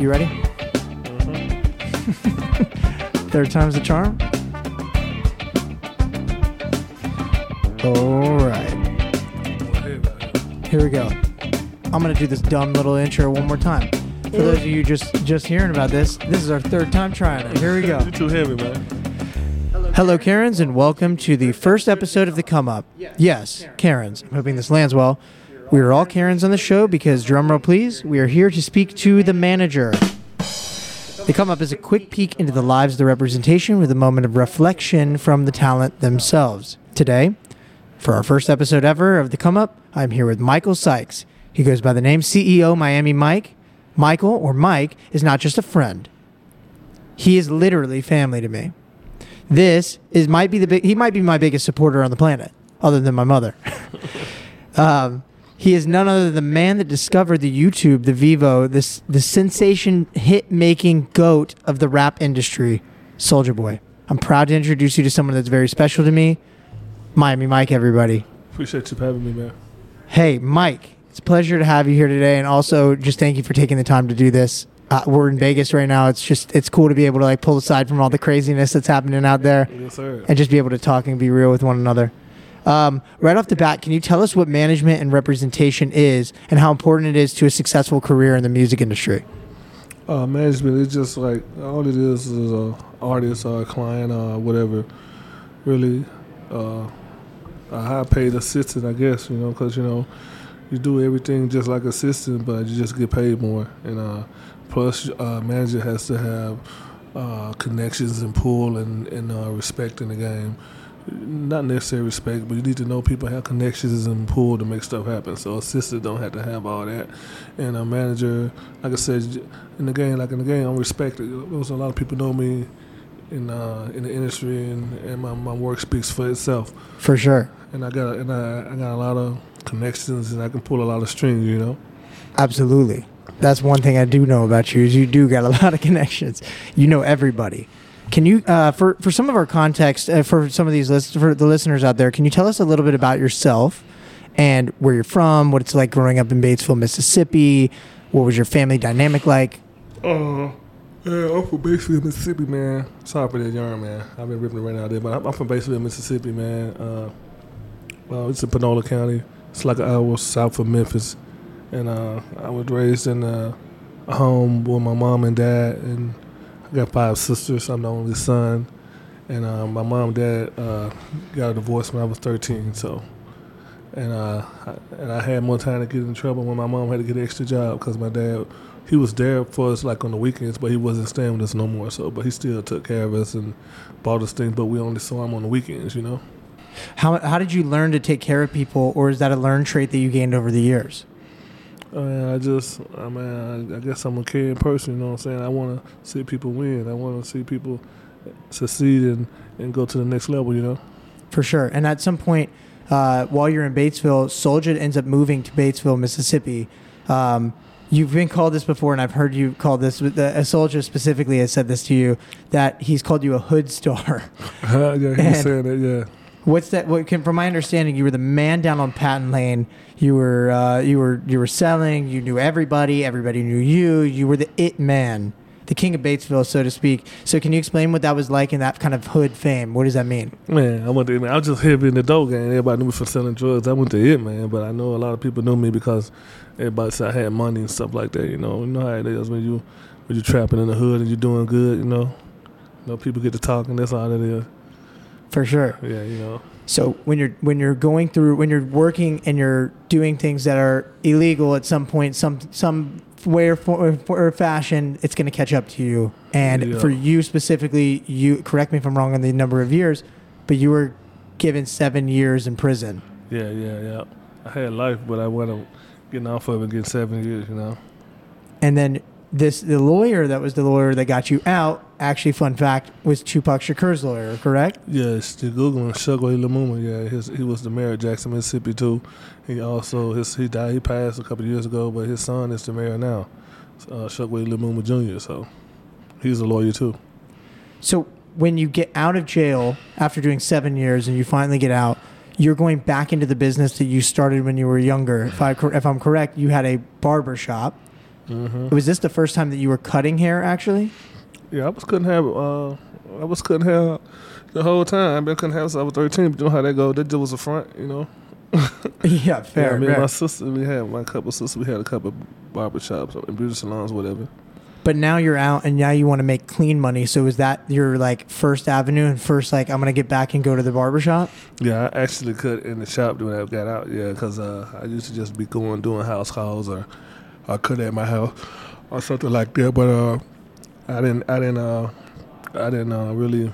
You ready? Mm-hmm. Third time's the charm. All right. Here we go. I'm gonna do this dumb little intro one more time. For those of you just just hearing about this, this is our third time trying it. Here we go. You're too heavy, man. Hello, Karens, and welcome to the first episode of The Come Up. Yes, Karens. I'm hoping this lands well. We are all Karens on the show because, drumroll please, we are here to speak to the manager. The Come Up is a quick peek into the lives of the representation with a moment of reflection from the talent themselves. Today, for our first episode ever of The Come Up, I'm here with Michael Sykes. He goes by the name CEO Miami Mike. Michael, or Mike, is not just a friend. He is literally family to me. This is might be the big. He might be my biggest supporter on the planet, other than my mother. um, he is none other than the man that discovered the YouTube, the VEVO, this the sensation hit making goat of the rap industry, Soulja Boy. I'm proud to introduce you to someone that's very special to me, Miami Mike. Everybody, Appreciate you for having me, man. hey Mike, it's a pleasure to have you here today, and also just thank you for taking the time to do this. Uh, we're in Vegas right now. It's just it's cool to be able to like pull aside from all the craziness that's happening out there Yes, and just be able to talk and be real with one another. Um, right off the bat, can you tell us what management and representation is and how important it is to a successful career in the music industry? Uh, management is just like all it is is a artist or a client or whatever. Really, uh, a high paid assistant, I guess. You know, because you know you do everything just like assistant, but you just get paid more. And uh, plus, uh, manager has to have uh, connections and pull and and uh, respect in the game. Not necessarily respect, but you need to know people have connections and pull to make stuff happen. So assistant don't have to have all that, and a manager, like I said, in the game, like in the game, I'm respected. There's a lot of people know me in uh, in the industry, and, and my, my work speaks for itself. For sure. And I got and I, I got a lot of connections, and I can pull a lot of strings. You know. Absolutely. That's one thing I do know about you is you do got a lot of connections. You know everybody. Can you, uh, for for some of our context, uh, for some of these list, for the listeners out there, can you tell us a little bit about yourself and where you're from, what it's like growing up in Batesville, Mississippi? What was your family dynamic like? Uh, yeah, I'm from Batesville, Mississippi, man. Sorry for that yarn, man. I've been ripping right out there, but I'm, I'm from Batesville, Mississippi, man. Uh, well, it's in Panola County. It's like an hour south of Memphis, and uh, I was raised in uh, a home with my mom and dad, and got five sisters. I'm the only son, and uh, my mom and dad uh, got a divorce when I was 13. So, and uh, I, and I had more time to get in trouble when my mom had to get an extra job because my dad he was there for us like on the weekends, but he wasn't staying with us no more. So, but he still took care of us and bought us things. But we only saw him on the weekends, you know. How how did you learn to take care of people, or is that a learned trait that you gained over the years? Uh, I just, I mean, I, I guess I'm a caring person. You know what I'm saying? I want to see people win. I want to see people succeed and, and go to the next level. You know. For sure. And at some point, uh, while you're in Batesville, Soulja ends up moving to Batesville, Mississippi. Um, you've been called this before, and I've heard you call this. a Soulja specifically has said this to you that he's called you a hood star. yeah, he And- saying that. Yeah. What's that? What can, from my understanding, you were the man down on Patton Lane. You were uh, you were you were selling. You knew everybody. Everybody knew you. You were the it man, the king of Batesville, so to speak. So, can you explain what that was like in that kind of hood fame? What does that mean? Man, I went to. I was just heavy in the dope game. Everybody knew me for selling drugs. I went to it, man. But I know a lot of people knew me because everybody said I had money and stuff like that. You know, you know how it is when you when you trapping in the hood and you're doing good. You know, you know people get to talking. That's all it is. For sure. Yeah, you know. So when you're when you're going through when you're working and you're doing things that are illegal at some point, some some way or, for, or fashion, it's going to catch up to you. And Yeah. for you specifically, you correct me if I'm wrong on the number of years, but you were given seven years in prison. Yeah, yeah, yeah. I had life, but I up getting off of it, getting seven years. You know. And then this the lawyer that was the lawyer that got you out. Actually, fun fact was Tupac Shakur's lawyer, correct? Yes, the googling Chokwe Lumumba. Yeah, his, he was the mayor of Jackson, Mississippi too. He also his he died. He passed a couple of years ago, but his son is the mayor now, uh, Shugway Jr. So he's a lawyer too. So when you get out of jail after doing seven years and you finally get out, you're going back into the business that you started when you were younger. If I if I'm correct, you had a barber shop, hmm Was this the first time that you were cutting hair? Actually, Yeah, I was couldn't have. Uh, I was couldn't have the whole time. I've been couldn't have since I was thirteen. But you know how that go? That just was a front, you know. yeah, fair. yeah, me and my sister, we had my couple sisters. We had a couple barber shops and beauty salons, whatever. But now you're out, and now you want to make clean money. So is that your like first avenue and first like I'm gonna get back and go to the barbershop? Yeah, I actually cut in the shop when I got out. Yeah, because uh, I used to just be going doing house calls or I cut at my house or something like that. But uh, I didn't. I didn't. Uh, I didn't uh, really.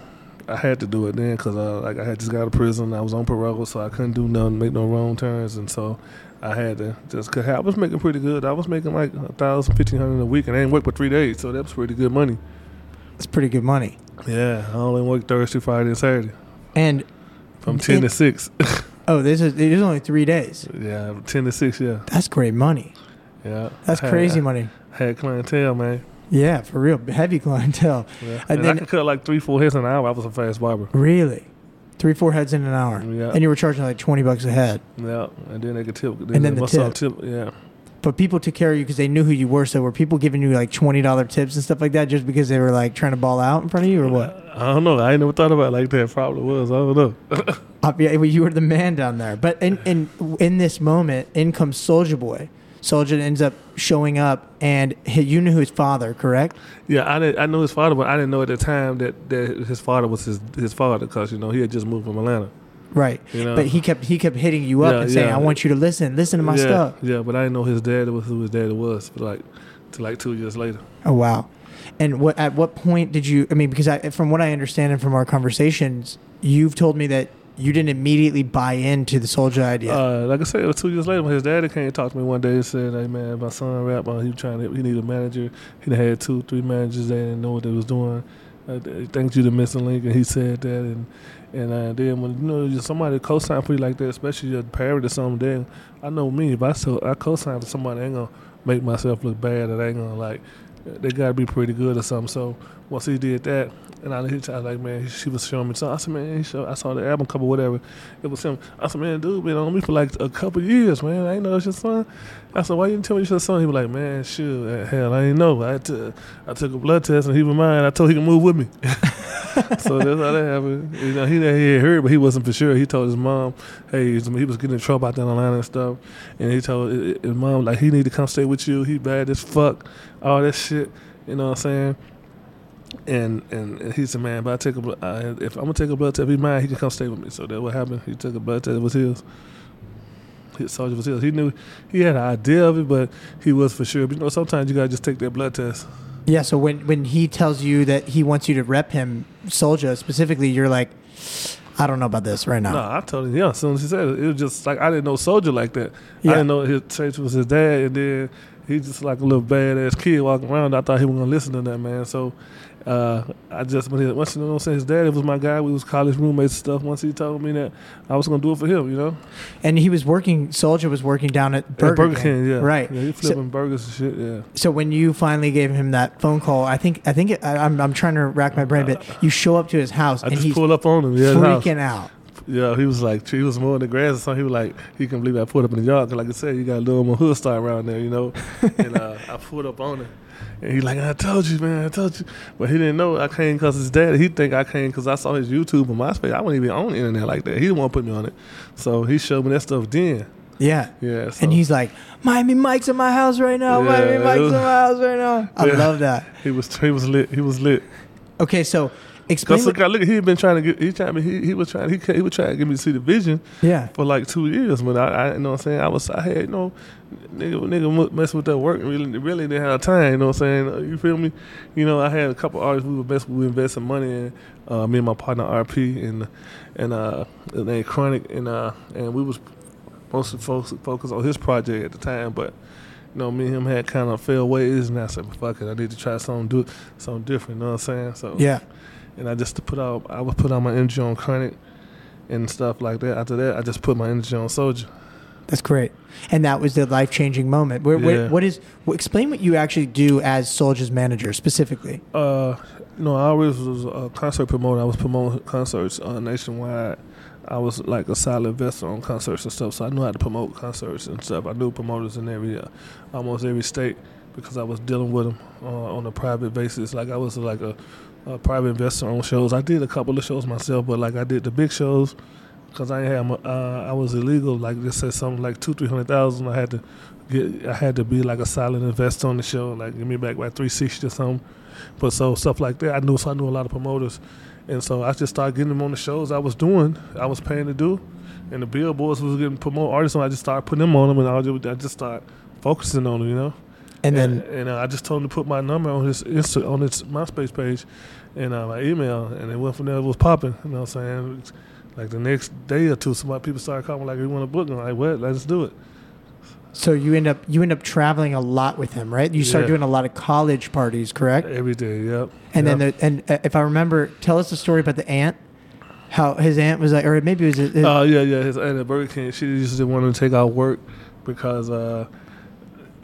I had to do it then because uh, like I had just got out of prison. I was on parole, so I couldn't do nothing, make no wrong turns, and so I had to just. Cause I was making pretty good. I was making like a thousand, fifteen hundred a week, and I didn't work for three days, so that was pretty good money. It's pretty good money. Yeah, I only worked Thursday, Friday, and Saturday And from ten to six. oh, this is it is only three days. yeah, ten to six. Yeah. That's great money. Yeah, That's had- crazy money. I had clientele, man. Yeah, for real, heavy clientele. Yeah. And And, then- I could cut like three, four heads an hour. I was a fast barber. Really, three four heads in an hour, Yeah, and you were charging like twenty bucks a head. yeah. And then they could tip. And then the up, tip. Yeah, But people took care of you because they knew who you were. So were people giving you like twenty dollar tips and stuff like that just because they were like trying to ball out in front of you, or what? I don't know. I ain't never thought about it like that. Probably was. I don't know. Uh, yeah, well, you were the man down there. But in in in this moment, in comes Soulja Boy. Soulja ends up showing up, and he, you knew his father, correct? Yeah, I didn't, I knew his father, but I didn't know at the time that, that his father was his his father because you know he had just moved from Atlanta. Right. You know. But he kept he kept hitting you up Yeah, and saying, yeah. "I want you to listen, listen to my yeah, stuff." Yeah, but I didn't know his dad was who his dad was for like to like two years later. Oh wow! And what at what point did you? I mean, because I, from what I understand and from our conversations, you've told me that you didn't immediately buy into the Soulja idea. Uh, like I said, it was two years later when his daddy came and talked to me one day and said, "Hey man, my son rap. He trying to. He need a manager. He had two, three managers. They didn't know what they was doing. Uh, they you to missing link." And he said that, and and uh, then when you know somebody co-sign for you like that, especially your parent or something, then I know me. If I so I co-sign for somebody, I ain't gonna make myself look bad. And I ain't gonna like. They gotta be pretty good or something. So once he did that, and I, he, I was like, man, she was showing me something. I said, man, I saw the album cover, whatever. It was him. I said, man, dude, been on me for like a couple years, man. I ain't know it's your son. I said, why you didn't tell me it's your son? He was like, man, sure, uh, hell, I ain't know. I, t- I took a blood test and he was mine. I told he could move with me. so that's how that happened. You know, he, he had heard, but he wasn't for sure. He told his mom, hey, he was getting in trouble out there in Atlanta and stuff. And he told his mom, like, he need to come stay with you. He bad as fuck. All that shit. You know what I'm saying? And and, and he said, man, if I take a uh, if I'm gonna take a blood test, be mine. He can come stay with me. So that's what happened. He took a blood test. It was his. His Soulja was his. He knew he had an idea of it, but he was for sure. But you know, sometimes you gotta just take that blood test. yeah. So when when he tells you that he wants you to rep him, Soulja specifically, you're like, I don't know about this right now. No, I told him, yeah, as soon as he said it, it was just like I didn't know Soulja like that. Yeah. I didn't know his church was his dad, and then he just like a little badass kid walking around. I thought he was gonna listen to that man. So uh, I just when he, once you know what I'm saying, his dad was my guy. We was college roommates and stuff. Once he told me that I was gonna do it for him, you know, And he was working. Soulja was working down at Burger, At Burger King. King, yeah, Right. Yeah, he So- flipping burgers and shit. Yeah, So when you finally gave him that phone call, I think I think it, I, I'm I'm trying to rack my brain, but you show up to his house I and just he's pulled up on him. Yeah, freaking out. Yeah, he was like, he was mowing the grass or something. He was like, he couldn't believe I pulled up in the yard. 'Cause like I said, you got a little more hood style around there, you know. and uh, I pulled up on him. And he like, I told you, man, I told you. But he didn't know I came because his dad. He think I came because I saw his YouTube and MySpace. I wasn't even on the internet like that. He didn't want to put me on it. So he showed me that stuff then. Yeah. Yeah. So And he's like, Miami Mike's in my house right now. Yeah, Miami Mike's was- in my house right now. I Yeah. love that. he was he was lit. He was lit. Okay, so explain. Cause look, look, he had been trying to get. He trying. He he was trying. He he was trying to get me to see the vision. yeah. for like two years. But I, I you know what I'm saying, I was I had you know nigga nigga mess with that work really really didn't have time, you know what I'm saying? You feel me? You know, I had a couple artists we were best we investing money in, uh, me and my partner RP and and uh name Chronic and uh and we was mostly focus focused on his project at the time, but you know, me and him had kind of failed ways, and I said, "Fuck it, I need to try something, do something different." You know what I'm saying? So Yeah. And I just to put out, I would put out my energy on Chronic and stuff like that. After that, I just put my energy on Soulja. That's great. And that was the life changing moment. Where, where, Yeah. what is? wh- explain what you actually do as Soulja's manager specifically. Uh, you know, I always was a concert promoter. I was promoting concerts uh, nationwide. I was like a solid investor on concerts and stuff, so I knew how to promote concerts and stuff. I knew promoters in every, uh, almost every state because I was dealing with them uh, on a private basis. Like I was like a, a private investor on shows. I did a couple of shows myself, but like I did the big shows because I had uh, I was illegal. Like they said something like two three hundred thousand. I had to get I had to be like a silent investor on the show. Like give me back by three sixty or something. But so stuff like that, I knew. So I knew a lot of promoters, and so I just started getting them on the shows I was doing. I was paying to do, and the billboards was getting promote artists. I just started putting them on them, and I just, I just started focusing on them. You know. And then and, and uh, I just told him to put my number on his Insta, on his MySpace page, and uh, my email, and it went from there. It was popping. You know what I'm saying? Like the next day or two, some people started calling like, "We want to book." him." like, "What? Let's do it." So you end up you end up traveling a lot with him, right? You start Yeah. doing a lot of college parties, correct? Every day, yep. And yep. then the, and uh, if I remember, tell us the story about the aunt. How his aunt was like, or maybe it was. Oh yeah, yeah. His aunt at Burger King, she used to want to take out work because uh,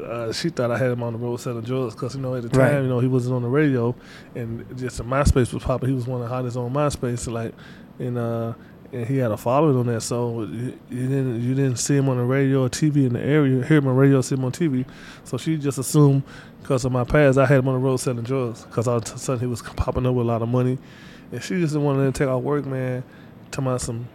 uh, she thought I had him on the road selling drugs. Because you know at the time, Right. you know he wasn't on the radio, and just the MySpace was popping. He was one of the hottest on MySpace, so like, and uh, and he had a following on that. So you, you didn't you didn't see him on the radio or TV in the area. Hear him on radio, see him on TV. So she just assumed because of my past, I had him on the road selling drugs. Because all of a sudden he was popping up with a lot of money, and she just didn't want to take our work, man. Talking about some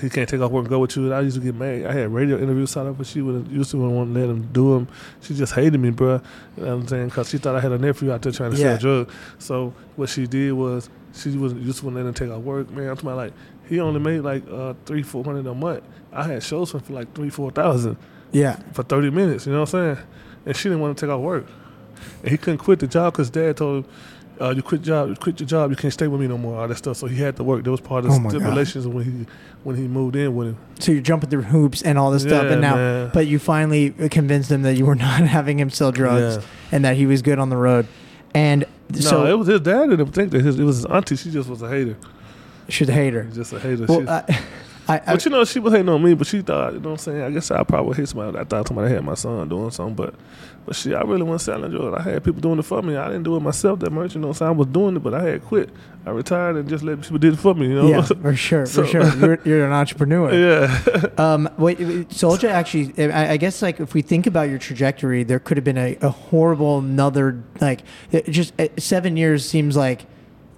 he can't take off work and go with you. I used to get mad. I had radio interviews set up, but she would used to want to let him do them. She just hated me, bro. You know what I'm saying? Because she thought I had a nephew out there trying to Yeah. sell drugs. So what she did was she was used to want to let him take off work. Man, I'm talking about like he only made like uh, three, four hundred a month. I had shows for like three, four thousand yeah, for 30 minutes. You know what I'm saying? And she didn't want to take off work. And he couldn't quit the job because dad told him, uh, "You quit job, you quit your job, you can't stay with me no more." All that stuff. So he had to work. That was part of Oh the my God. stipulations when he when he moved in with him. so you're jumping through hoops and all this stuff, and now, man. but you finally convinced him that you were not having him sell drugs Yeah. and that he was good on the road. And so no, it was his dad didn't think that. His, it was his auntie. She just was a hater. she's a hater. Just a hater. Well, I, I, I, but you know, she was hating on me. But she thought, you know what I'm saying? I guess I probably hit somebody. I thought somebody had my son doing something. But but shit, I really wasn't selling drugs. I had people doing it for me. I didn't do it myself that much. You know what I'm saying? I was doing it, but I had quit. I retired and just let people did it for me. You know? yeah, for sure, So- for sure. You're, you're an entrepreneur. yeah. Um, wait, wait, Soulja actually, I, I guess like if we think about your trajectory, there could have been a, a horrible another like just seven years seems like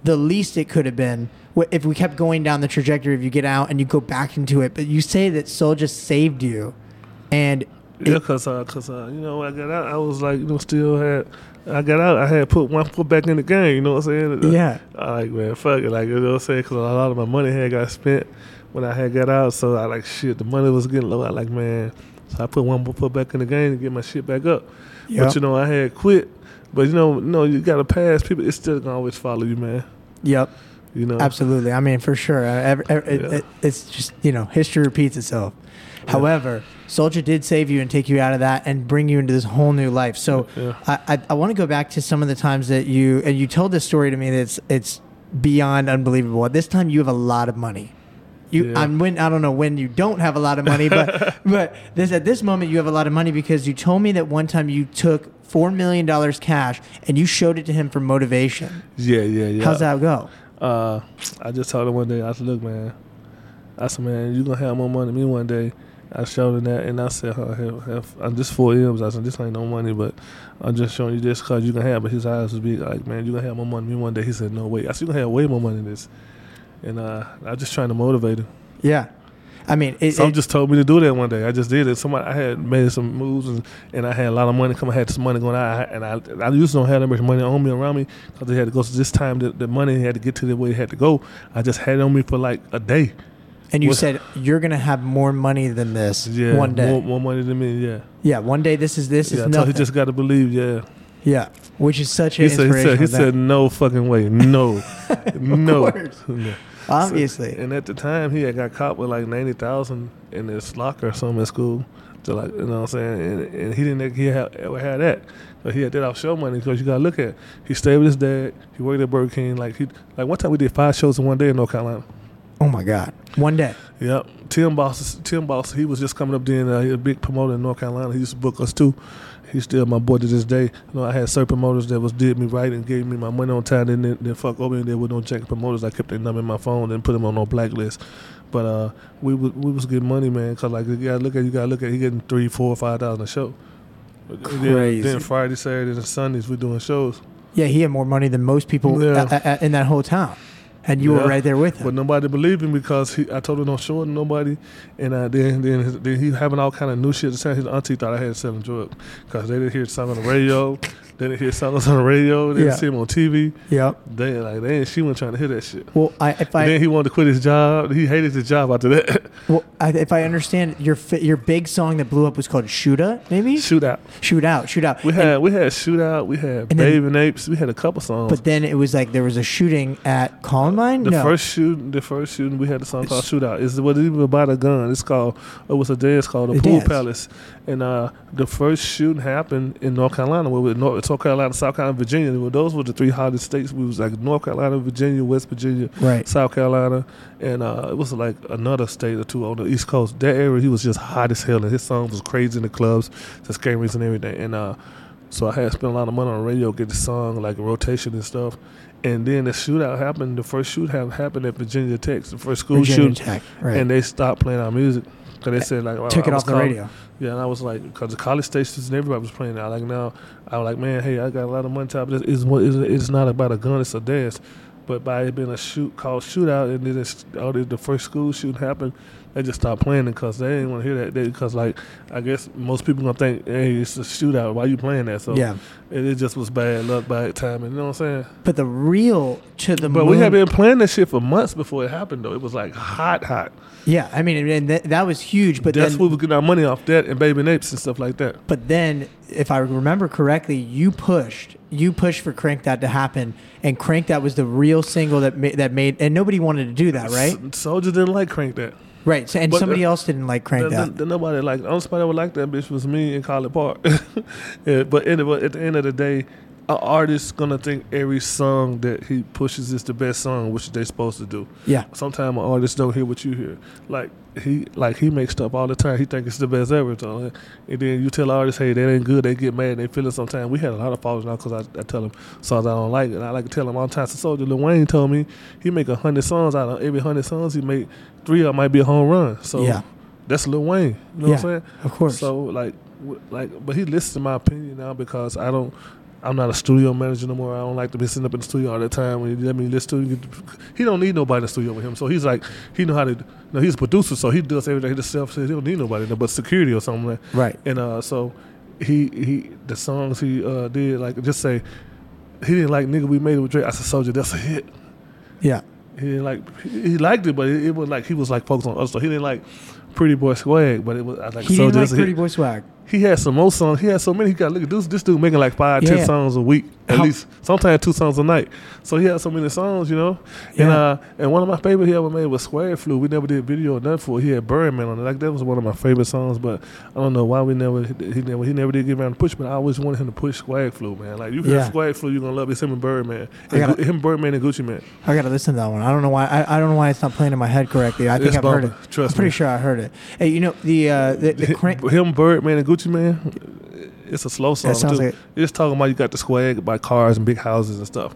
the least it could have been if we kept going down the trajectory if you get out and you go back into it. But you say that soul just saved you, and Yeah, cause, uh, cause uh, you know, when I got out, I was like, you know, still had. I got out, I had put one foot back in the game. You know what I'm saying? yeah, I like man, fuck it, like you know what I'm saying? Cause a lot of my money had got spent when I had got out, so I like shit. The money was getting low. I like man, so I put one foot back in the game to get my shit back up. Yep. But you know, I had quit. But you know, no, you got to pass people. It's still gonna always follow you, man. yep, You know, absolutely. I mean, for sure. Uh, every, every, Yeah. it, it's just you know history repeats itself. However, Soulja did save you and take you out of that and bring you into this whole new life. So Yeah. I, I, I want to go back to some of the times that you and you told this story to me that's it's beyond unbelievable. At this time, you have a lot of money. You, Yeah. I'm when I don't know when you don't have a lot of money, but but this at this moment you have a lot of money because you told me that one time you took four million dollars cash and you showed it to him for motivation. Yeah, yeah, yeah. How's that go? Uh, I just told him one day. I said, "Look, man." I said, "Man, you gonna have more money than me one day." I showed him that, and I said, huh, have, have, "I'm just four M's." I said, "This ain't no money, but I'm just showing you this because you can have." But his eyes was big, like, "Man, you gonna have more money than me one day." He said, "No way." I said, "You gonna have way more money than this," and uh, I was just trying to motivate him. Yeah, I mean, it, Some it- just told me to do that one day. I just did it. Somebody I had made some moves and, and I had a lot of money come. I had some money going out, and I I used to don't have that much money on me around me because they had to go. So this time the, the money had to get to the way it had to go. I just had it on me for like a day. and you said you're gonna have more money than this Yeah, one day. more, more money than me. Yeah, yeah, one day this is this yeah. is I nothing. he just got to believe. Yeah, yeah, which is such an he said he said he said no fucking way, no, no. Obviously. And at the time, he had got caught with like ninety thousand in his locker or something at school. To like, you know what I'm saying? And, and he didn't he had, ever had that. But he had that show money because you got to look at. He stayed with his dad. He worked at Burger King. Like he, like one time we did five shows in one day in North Carolina. oh my God, one day. Yep. Tim Boss, Tim Boss, he was just coming up then. Uh, he was a big promoter in North Carolina. He used to book us too. He's still my boy to this day. You know, I had certain promoters that was did me right and gave me my money on time. Then then fuck over and there with no check promoters. I kept their number in my phone and put them on no blacklist. But uh, we was we was getting money, man. Cause like you gotta look at you gotta look at he getting three, four, five thousand a show. And Crazy. Then, then Friday, Saturday, and Sundays we doing shows. Yeah, he had more money than most people Yeah. a- a- a- in that whole town, and you were right there with him. But nobody believed him because he, I told him don't show it to nobody, and uh, then then his, then he having all kind of new shit to say. His auntie thought I had selling drugs because they didn't hear song on the radio, they didn't hear songs on the radio, they Yeah. see him on TV. Yep. They like they she wasn't trying to hear that shit. Well, I, if I And then he wanted to quit his job. He hated his job after that. well, I, if I understand your your big song that blew up was called "Shoota," maybe Shootout. "Shoot Out," "Shoot Out." We had we had shootout. We had And then- Babe and Apes. We had a couple songs. but then it was like there was a shooting at Columbine. The no, first shooting, the first shooting, we had a song called "Shootout." It's what even about a gun. It's called. It was a dance called the Pool dance. Palace, and uh, the first shooting happened in North Carolina, where we North, North Carolina, South Carolina, Virginia. Well, those were the three hottest states. We was like North Carolina, Virginia, West Virginia, right. South Carolina, and uh, it was like another state or two on the East Coast. That area, he was just hot as hell, and his songs was crazy in the clubs, the scammers and everything. And uh, so I had spent a lot of money on the radio, get the song like rotation and stuff. And then the shootout happened. The first shootout happened at Virginia Tech, the first school Virginia shooting, Tech. Right. and they stopped playing our music. Cause they said like Took I it off the calling- radio. Yeah, and I was like, because the college stations and everybody was playing. that. like now, I was like, man, hey, I got a lot of money. Top this is what is it's not about a gun, it's a dance. But by it being a shoot called shootout, and then it's, all the, the first school shooting happened, they just stopped playing it because they didn't want to hear that. Because like, I guess most people gonna think, hey, it's a shootout. Why you playing that? So yeah, it, it just was bad luck, bad timing. You know what I'm saying? but the real to the But moon, we had been playing this shit for months before it happened. Though it was like hot, hot. yeah. I mean, and that, that was huge. But That's then, we was getting our money off that and Baby Napes and stuff like that. but then, if I remember correctly, you pushed you pushed for Crank That to happen, and Crank That was the real single that ma- that made, and nobody wanted to do that, right? S- Soulja didn't like crank that. Right. So, and But, somebody uh, else didn't like Crank The, That. the, the nobody like the only somebody that would like that bitch was me in Collipark. yeah, but anyway, at the end of the day, an artist gonna think every song that he pushes is the best song, which they supposed to do. yeah. Sometimes an artist don't hear what you hear. Like he like he makes stuff all the time. He think it's the best ever. So, and then you tell artists, hey, that ain't good. They get mad. They feel it sometimes. We had a lot of falls now because I, I tell them songs I don't like, and I like to tell them all the time. So Soulja Lil Wayne told me he make a hundred songs out of every hundred songs he make three of them might be a home run. So Yeah. that's Lil Wayne. You know what I'm saying? Of course. So like, like, but he listens to my opinion now because I don't. I'm not a studio manager no more. I don't like to be sitting up in the studio all the time. When he let me listen to, he don't need nobody in the studio with him. So he's like, he know how to. You know, he's a producer, so he does everything himself. So he don't need nobody, but security or something like. right. And uh, so he he the songs he uh did like just say he didn't like nigga we made it with Drake. I said Soulja, that's a hit. Yeah. He didn't like he, liked it, but it, it was like he was like focused on other stuff. He didn't like Pretty Boy Swag, but it was I like He Soulja. didn't like that's a hit. Pretty Boy Swag. He had some more songs. He had so many. He got look at this. This dude making like five, ten Yeah. songs a week at How- least. Sometimes two songs a night. So he had so many songs, you know. And uh, and one of my favorite he ever made was Swag Flu. We never did video or nothing for. it. He had Birdman on it. Like that was one of my favorite songs. But I don't know why we never. He never. He never did get around to push. But I always wanted him to push Swag Flu, man. Like you hear Yeah. Swag Flu, you're gonna love it. It's him and Birdman. And gotta- Gu- him, Birdman, and Gucci Mane. I gotta listen to that one. I don't know why. I, I don't know why it's not playing in my head correctly. I think It's I've heard it. Trust I'm pretty me. sure I heard it. Hey, you know the uh, the, the crank. him, Birdman, and Gucci Mane. It's a slow song too. like It's talking about you got the swag by cars and big houses and stuff.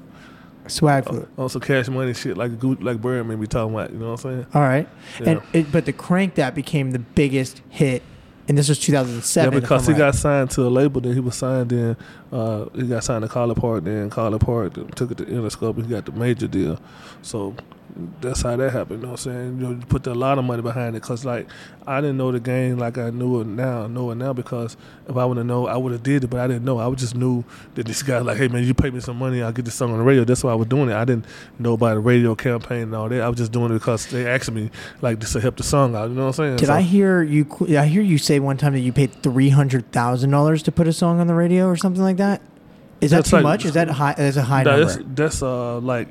Swag flute. Also cash money shit like like Birdman be talking about. You know what I'm saying? All right, Yeah. and it, but the crank that became the biggest hit, and this was 2007. yeah, because he right. got signed to a label, then he was signed in. Uh, he got signed to Collipark, then Collipark took it to Interscope. and He got the major deal. So that's how that happened. You know what I'm saying? You know, you put a lot of money behind it because like I didn't know the game like I knew it now. Know it now because if I would have known, I would have did it, but I didn't know. I just knew that this guy like, hey man, you pay me some money, I'll get this song on the radio. That's why I was doing it. I didn't know about the radio campaign and all that. I was just doing it because they asked me like this to help the song out. You know what I'm saying? Did So- I hear you? I hear you say one time that you paid three hundred thousand dollars to put a song on the radio or something like that. Is that too like- much? Is that high? Is a high Nah, number? that's, that's uh like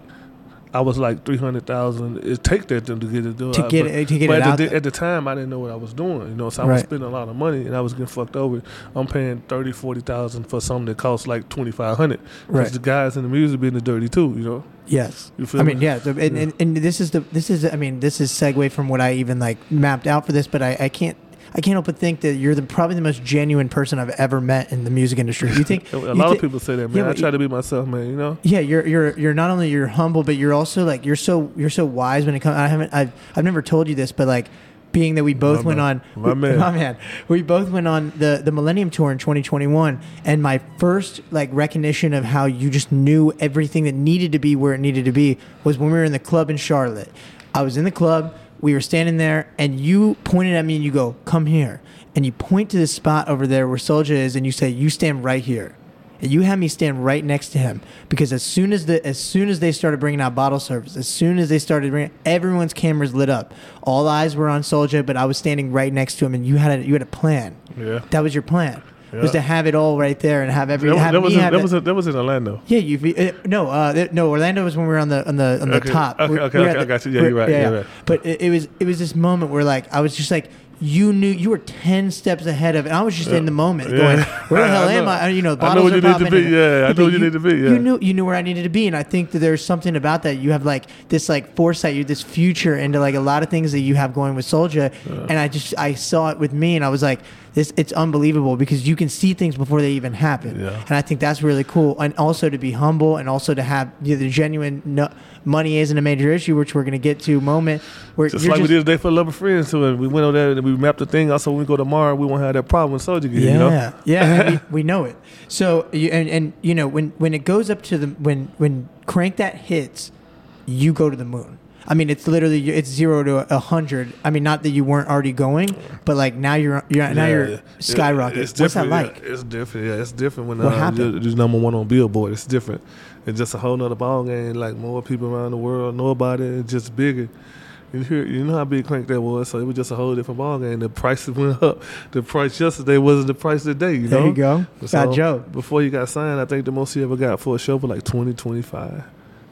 I was like three hundred thousand. It take that to get it done. To get it- to get but it at out the, at the time, I didn't know what I was doing. You know, so I was spending a lot of money and I was getting fucked over. I'm paying thirty, forty thousand for something that costs like twenty five hundred. Right. the guys in the music being the dirty too. You know. Yes. You feel I me? mean, yeah, the, and, Yeah. and, and this is the this is I mean this is segue from what I even like mapped out for this, but I, I can't I can't help but think that you're the probably the most genuine person I've ever met in the music industry. You think A lot thi- of people say that, man. Yeah, I try to be myself, man. You know. Yeah, you're you're you're not only you're humble, but you're also like you're so you're so wise when it comes. I haven't I've I've never told you this, but like being that we both My went man. on My man. my man. We both went on the the Millennium Tour in 2021, and my first like recognition of how you just knew everything that needed to be where it needed to be was when we were in the club in Charlotte. I was in the club. We were standing there, and you pointed at me and you go, "Come here," and you point to the spot over there where Soulja is, and you say, "You stand right here." And you had me stand right next to him because as soon as the as soon as they started bringing out bottle service, as soon as they started bringing, everyone's cameras lit up. All eyes were on Soulja, but I was standing right next to him, and you had a you had a plan. Yeah. That was your plan. Was to have it all right there and have every That, have that was in, that was that was in Orlando. yeah, you uh, no, uh, no. Orlando was when we were on the on the on the Okay, top. okay, We're- okay, we're okay, I got you. Yeah, you're right, you're right. But it, it was it was this moment where like I was just like you knew you were ten steps ahead of, and I was just in the moment Yeah. going, "Where the hell know. am I?" You know, I know bottles where are you need to popping and- yeah, I know where you need to be, yeah. You knew you knew where I needed to be, and I think that there's something about that. You have like this like foresight, you this future into like a lot of things that you have going with Soulja, and I just I saw it with me, and I was like, this it's unbelievable because you can see things before they even happen, Yeah. and I think that's really cool, and also to be humble, and also to have you know, the genuine no, money isn't a major issue, which we're gonna get to moment where Just like just, we did today for Love of Friends. So we went over there and we mapped the thing out. So when we go tomorrow, we won't have that problem with Soulja. Yeah, You know? yeah, we, we know it. So you, and and you know when when it goes up to the when when crank that hits, you go to the moon. I mean, it's literally it's zero to a hundred. I mean, not that you weren't already going, but like now you're you're now Yeah, you're yeah. skyrocketing. It's What's that like? Yeah, it's different. Yeah, it's different when uh, you're, you're number one on Billboard. It's different. It's just a whole nother ball game. Like more people around the world know about it. It's just bigger. You hear, you know how big Crank that was, so it was just a whole different ball game. The prices went up. The price yesterday wasn't the price today. You know? There you go. Fat Joe. Before you got signed, I think the most he ever got for a show was like 20, 25.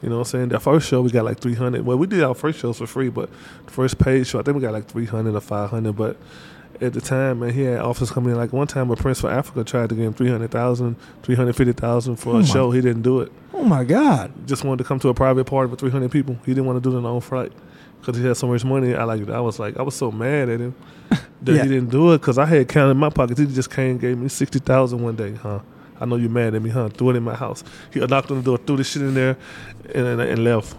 You know what I'm saying? That first show we got like 300. Well, we did our first shows for free, but the first paid show, I think we got like 300 or 500. But at the time, man, he had offers coming in. Like one time, a Prince for Africa tried to give him 300,000, 350,000 for Oh a show. He didn't do it. Oh my God! Just wanted to come to a private party with 300 people. He didn't want to do it on flight because he had so much money. I like. I was like, I was so mad at him that Yeah. he didn't do it because I had counted in my pockets. He just came and gave me 60,000 one day, huh? I know you're mad at me, huh? Threw it in my house. He knocked on the door, threw the shit in there, and, and, and left.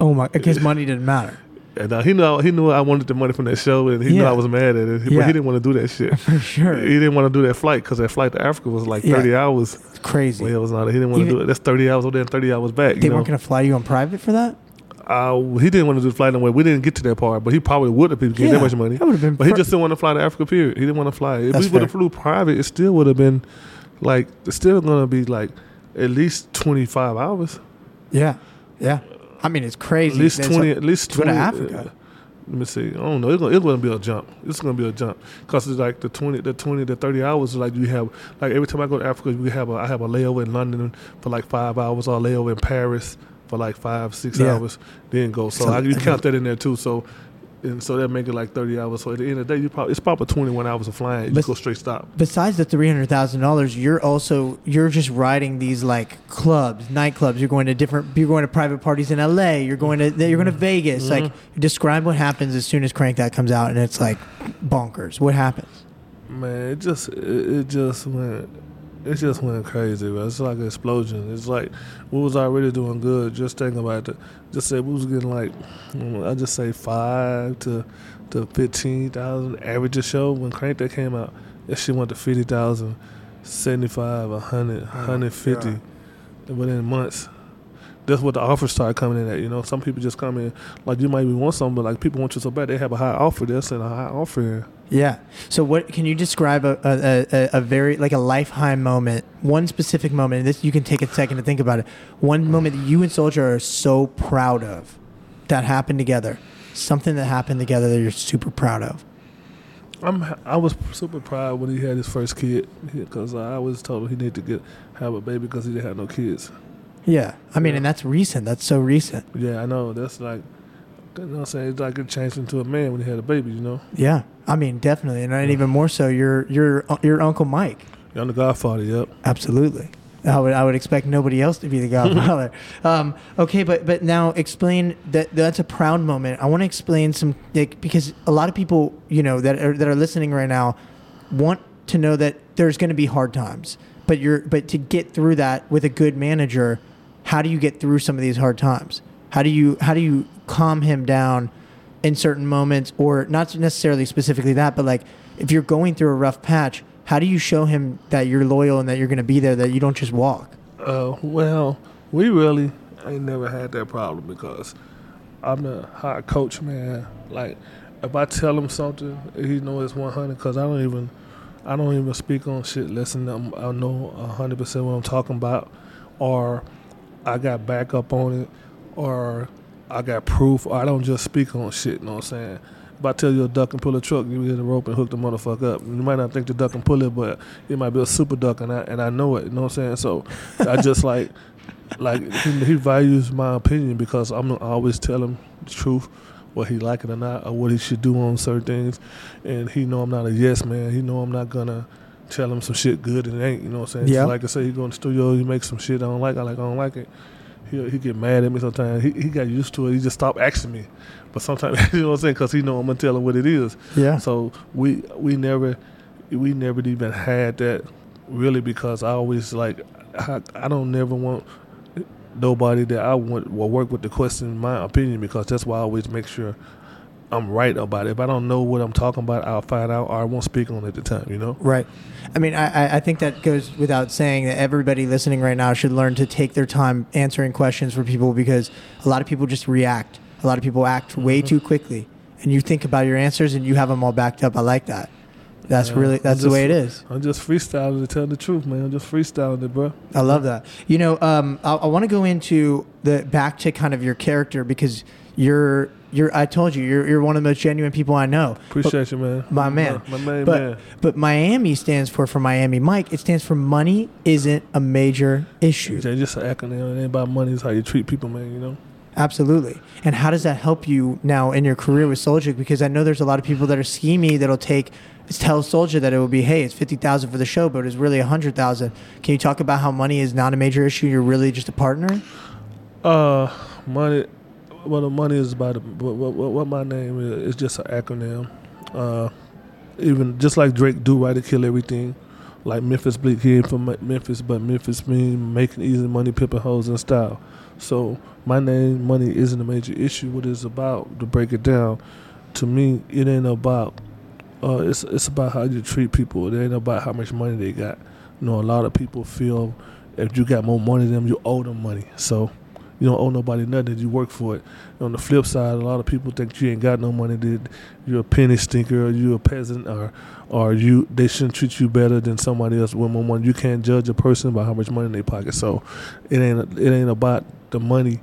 Oh my! Because money didn't matter And uh, he knew he knew I wanted the money from that show, and he knew I was mad at it. But Yeah. he didn't want to do that shit. for sure. He didn't want to do that flight because that flight to Africa was like Yeah. 30 hours. It's crazy. Well, it was not. He didn't want to do it. That's 30 hours over there and 30 hours back. they you know? weren't going to fly you on private for that. Uh, he didn't want to do the flight anyway. We didn't get to that part, but he probably would have been getting that much money. That would have been. But he just didn't want to fly to Africa. Period. He didn't want to fly. If That's we would have flew private, it still would have been like it's still gonna be like at least twenty five hours. yeah, yeah. I mean, it's crazy. At least There's twenty. At least go to twenty. Africa. uh, let me see. I don't know. It's gonna, it's gonna be a jump. It's gonna be a jump because it's like the twenty, the twenty, the thirty hours. Like you have, like every time I go to Africa, we have a. I have a layover in London for like five hours, or a layover in Paris for like five, six Yeah. hours. Then go. So So- I, you count that in there too. So. And so that make it like thirty hours. So at the end of the day, you probably it's probably twenty one hours of flying. You But- go straight stop. besides the three hundred thousand dollars, you're also you're just riding these like clubs, nightclubs. You're going to different. You're going to private parties in L.A. You're going to you're going to Vegas. Mm-hmm. Like describe what happens as soon as Crank That comes out, and it's like bonkers. What happens? Man, it just it, it just went it just went crazy, bro. It's like an explosion. It's like we was already doing good. Just thinking about it. Just say we was getting like I just say five to to fifteen thousand average a show when Crank that came out. That shit went to fifty thousand, seventy five, a hundred, oh, hundred fifty within months. That's what the offers started coming in at. You know, some people just come in like you might even want something, but like people want you so bad they have a high offer. They'll send a high offer in. Yeah. So what can you describe a, a, a, a very like a life high moment, one specific moment, and this you can take a second to think about it. One moment that you and Soulja are so proud of that happened together. Something that happened together that you're super proud of. I'm I was super proud when he had his first kid because I always told him he needed to get have a baby because he didn't have no kids. Yeah. I mean, Yeah. and that's recent. That's so recent. Yeah, I know. That's like you know what I'm saying. It's like it changed into a man when he had a baby. You know, Yeah. I mean, definitely. And, and even more so, your your your Uncle Mike. I'm the Godfather. Yep. Absolutely. I would I would expect nobody else to be the godfather. um, okay, but but now explain that that's a proud moment. I want to explain some like, because a lot of people you know that are, that are listening right now want to know that there's going to be hard times, but you're but to get through that with a good manager, how do you get through some of these hard times? How do you how do you calm him down? in certain moments, or not necessarily specifically that, but like if you're going through a rough patch, how do you show him that you're loyal and that you're going to be there, that you don't just walk? Uh, well, we really ain't never had that problem because I'm the hot coach, man. Like, if I tell him something, he know it's 100 because I don't even, I don't even speak on shit less than I know 100 percent what I'm talking about, or I got backup on it, or I got proof. Or I don't just speak on shit. You know what I'm saying? If I tell you a duck and pull a truck, you get a rope and hook the motherfucker up. You might not think the duck can pull it, but it might be a super duck, and I and I know it. You know what I'm saying? So I just like like he, he values my opinion because I'm I always tell him the truth, what he like it or not, or what he should do on certain things, and he know I'm not a yes man. He know I'm not gonna tell him some shit good and it ain't. You know what I'm saying? Yeah. Like I say, he go in the studio, he make some shit I don't like. I like I don't like it. He he get mad at me sometimes. He he got used to it. He just stopped asking me. But sometimes you know what I'm saying because he know I'm gonna tell him what it is. Yeah. So we we never we never even had that really because I always like I, I don't never want nobody that I want will work with the question my opinion because that's why I always make sure I'm right about it. If I don't know what I'm talking about, I'll find out or I won't speak on it at the time. You know. Right. I mean, I, I- think that goes without saying that everybody listening right now should learn to take their time answering questions for people because a lot of people just react. A lot of people act way Mm-hmm. too quickly, and you think about your answers and you have them all backed up. I like that. That's really that's the way it is. I'm just freestyling to tell the truth, man. I'm just freestyling it, bro. I love that. You know, um, I, I want to go into the back to kind of your character because you're you're. I told you you're you're one of the most genuine people I know. Appreciate you, man. My man. My, my main but man. but Miami stands for for Miami Mike. It stands for money isn't a major issue. It's just an acronym. It ain't about money. It's how you treat people, man. You know. Absolutely. And how does that help you now in your career with Soulja? Because I know there's a lot of people that are schemy that'll take tell Soulja that it will be hey it's fifty thousand for the show, but it's really a hundred thousand. Can you talk about how money is not a major issue? You're really just a partner. Uh, money. Well, the money is about what, what, what my name is. It's just an acronym. Uh, even just like Drake do right to kill everything. Like Memphis Bleek, here from Memphis, but Memphis mean making easy money, pimping hoes in style. So my name, money isn't a major issue. What it's about, to break it down, to me, it ain't about. Uh, it's it's about how you treat people. It ain't about how much money they got. You know, a lot of people feel if you got more money than them, you owe them money. So you don't owe nobody nothing. You work for it. On the flip side, a lot of people think you ain't got no money. That you're a penny stinker, or you're a peasant, or or you they shouldn't treat you better than somebody else with more money. You can't judge a person by how much money in their pocket. So it ain't it ain't about the money.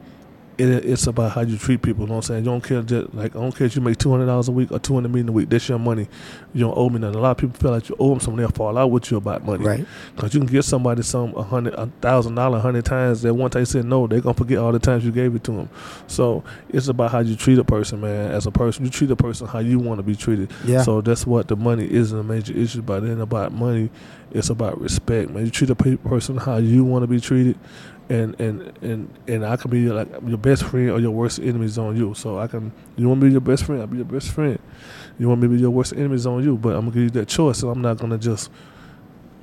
It, it's about how you treat people. You know what I'm saying? You don't care just, like I don't care if you make two hundred dollars a week or two hundred million a week. That's your money. You don't owe me nothing. A lot of people feel like you owe them something. They'll fall out with you about money. Right. Cause you can give somebody some a hundred, a thousand dollar, hundred times. That one time you said no, they're gonna forget all the times you gave it to them. So it's about how you treat a person, man. As a person, you treat a person how you want to be treated. Yeah. So that's what the money isn't a major issue. But then about money, it's about respect, man. You treat a person how you want to be treated, and and and and I can be like your best friend or your worst enemies on you. So I can. You want me to be your best friend? I'll be your best friend. You want me to be your worst enemies on you, but I'm gonna give you that choice, and I'm not gonna just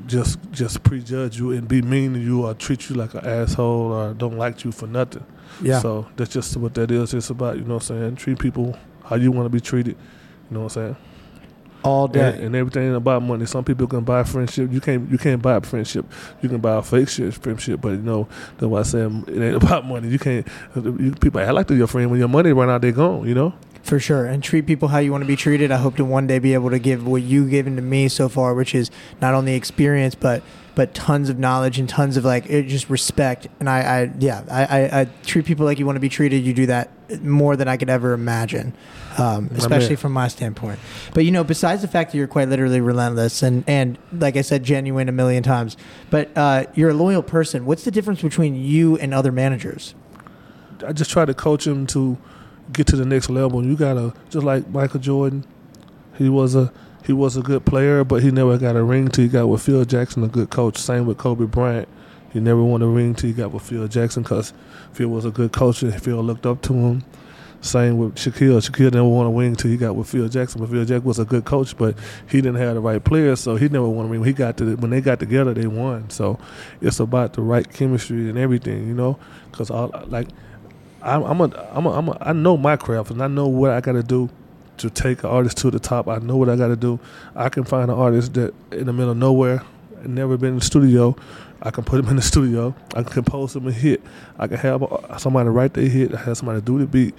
just just prejudge you and be mean to you or treat you like an asshole or don't like you for nothing. Yeah. So that's just what that is. It's about, you know what I'm saying, treat people how you want to be treated. You know what I'm saying? All And, day. and everything ain't about money. Some people can buy friendship. You can't you can't buy friendship. You can buy a fake shit friendship, but you know that's why I say it ain't about money. You can't you, people act like they're your friend when your money run out, they gone. You know. For sure. And treat people how you want to be treated. I hope to one day be able to give what you've given to me so far, which is not only experience, but but tons of knowledge and tons of like it, just respect. And I, I yeah, I, I, I treat people like you want to be treated. You do that more than I could ever imagine, um, especially from my standpoint. But you know, besides the fact that you're quite literally relentless and and like I said, genuine a million times, but uh, you're a loyal person. What's the difference between you and other managers? I just try to coach them to get to the next level. You gotta just like Michael Jordan. He was a he was a good player, but he never got a ring till he got with Phil Jackson, a good coach. Same with Kobe Bryant. He never won a ring till he got with Phil Jackson because Phil was a good coach and Phil looked up to him. Same with Shaquille. Shaquille never won a ring till he got with Phil Jackson. But Phil Jackson was a good coach, but he didn't have the right players, so he never won a ring. He got to when they got together, they won. So it's about the right chemistry and everything, you know. Because all like I'm, I'm a, I'm a, I'm a, I know my craft and I know what I got to do to take an artist to the top. I know what I got to do. I can find an artist that in the middle of nowhere, never been in the studio. I can put them in the studio. I can compose them a hit. I can have somebody write their hit. I have somebody do the beat.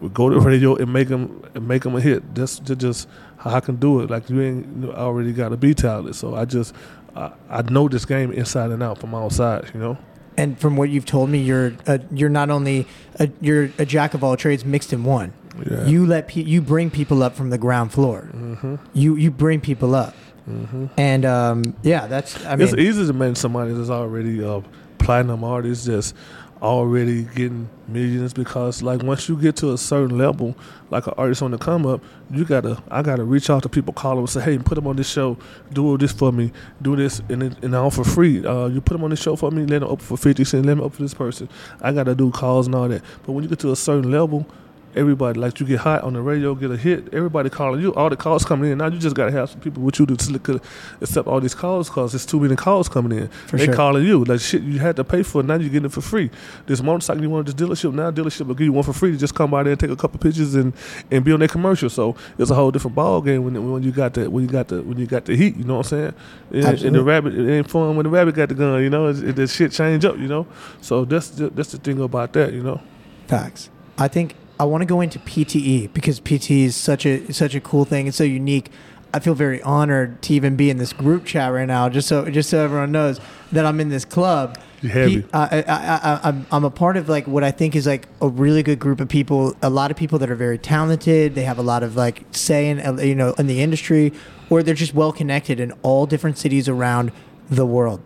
We go to the radio and make them and make them a hit. That's just how I can do it. Like you ain't already got a beat talent, so I just I, I know this game inside and out from outside. You know and from what you've told me, you're a, you're not only a, you're a jack of all trades mixed in one. Yeah. You let pe- you bring people up from the ground floor. Mm-hmm. You you bring people up, mm-hmm. and um, yeah, that's. I mean, it's easy to mention somebody that's already a platinum artist, just already getting millions because like once you get to a certain level, like an artist on the come up, you gotta I gotta reach out to people, call them, and say, hey, put them on this show, do this for me, do this, and and all for free. Uh, you put them on this show for me, let them up for fifty cents, let them up for this person. I gotta do calls and all that. But when you get to a certain level, everybody like you get hot on the radio, get a hit. Everybody calling you, all the calls coming in. Now you just got to have some people with you to accept all these calls because it's too many calls coming in. For they sure. calling you like shit. You had to pay for it. Now you're getting it for free. This motorcycle you wanted this dealership. Now dealership will give you one for free to just come by there and take a couple pictures and, and be on their commercial. So it's a whole different ball game when when you got the when you got the when you got the heat. You know what I'm saying? And, and the rabbit it ain't fun when the rabbit got the gun. You know, it, it, the shit change up. You know, so that's that's the thing about that. You know, facts. I think I want to go into PTE because PTE is such a such a cool thing It's so unique. I feel very honored to even be in this group chat right now, just so just so everyone knows that I'm in this club. Heavy. I, I, I, I'm, I'm a part of like what I think is like a really good group of people. A lot of people that are very talented. They have a lot of like say in uh, you know in the industry, or they're just well connected in all different cities around the world.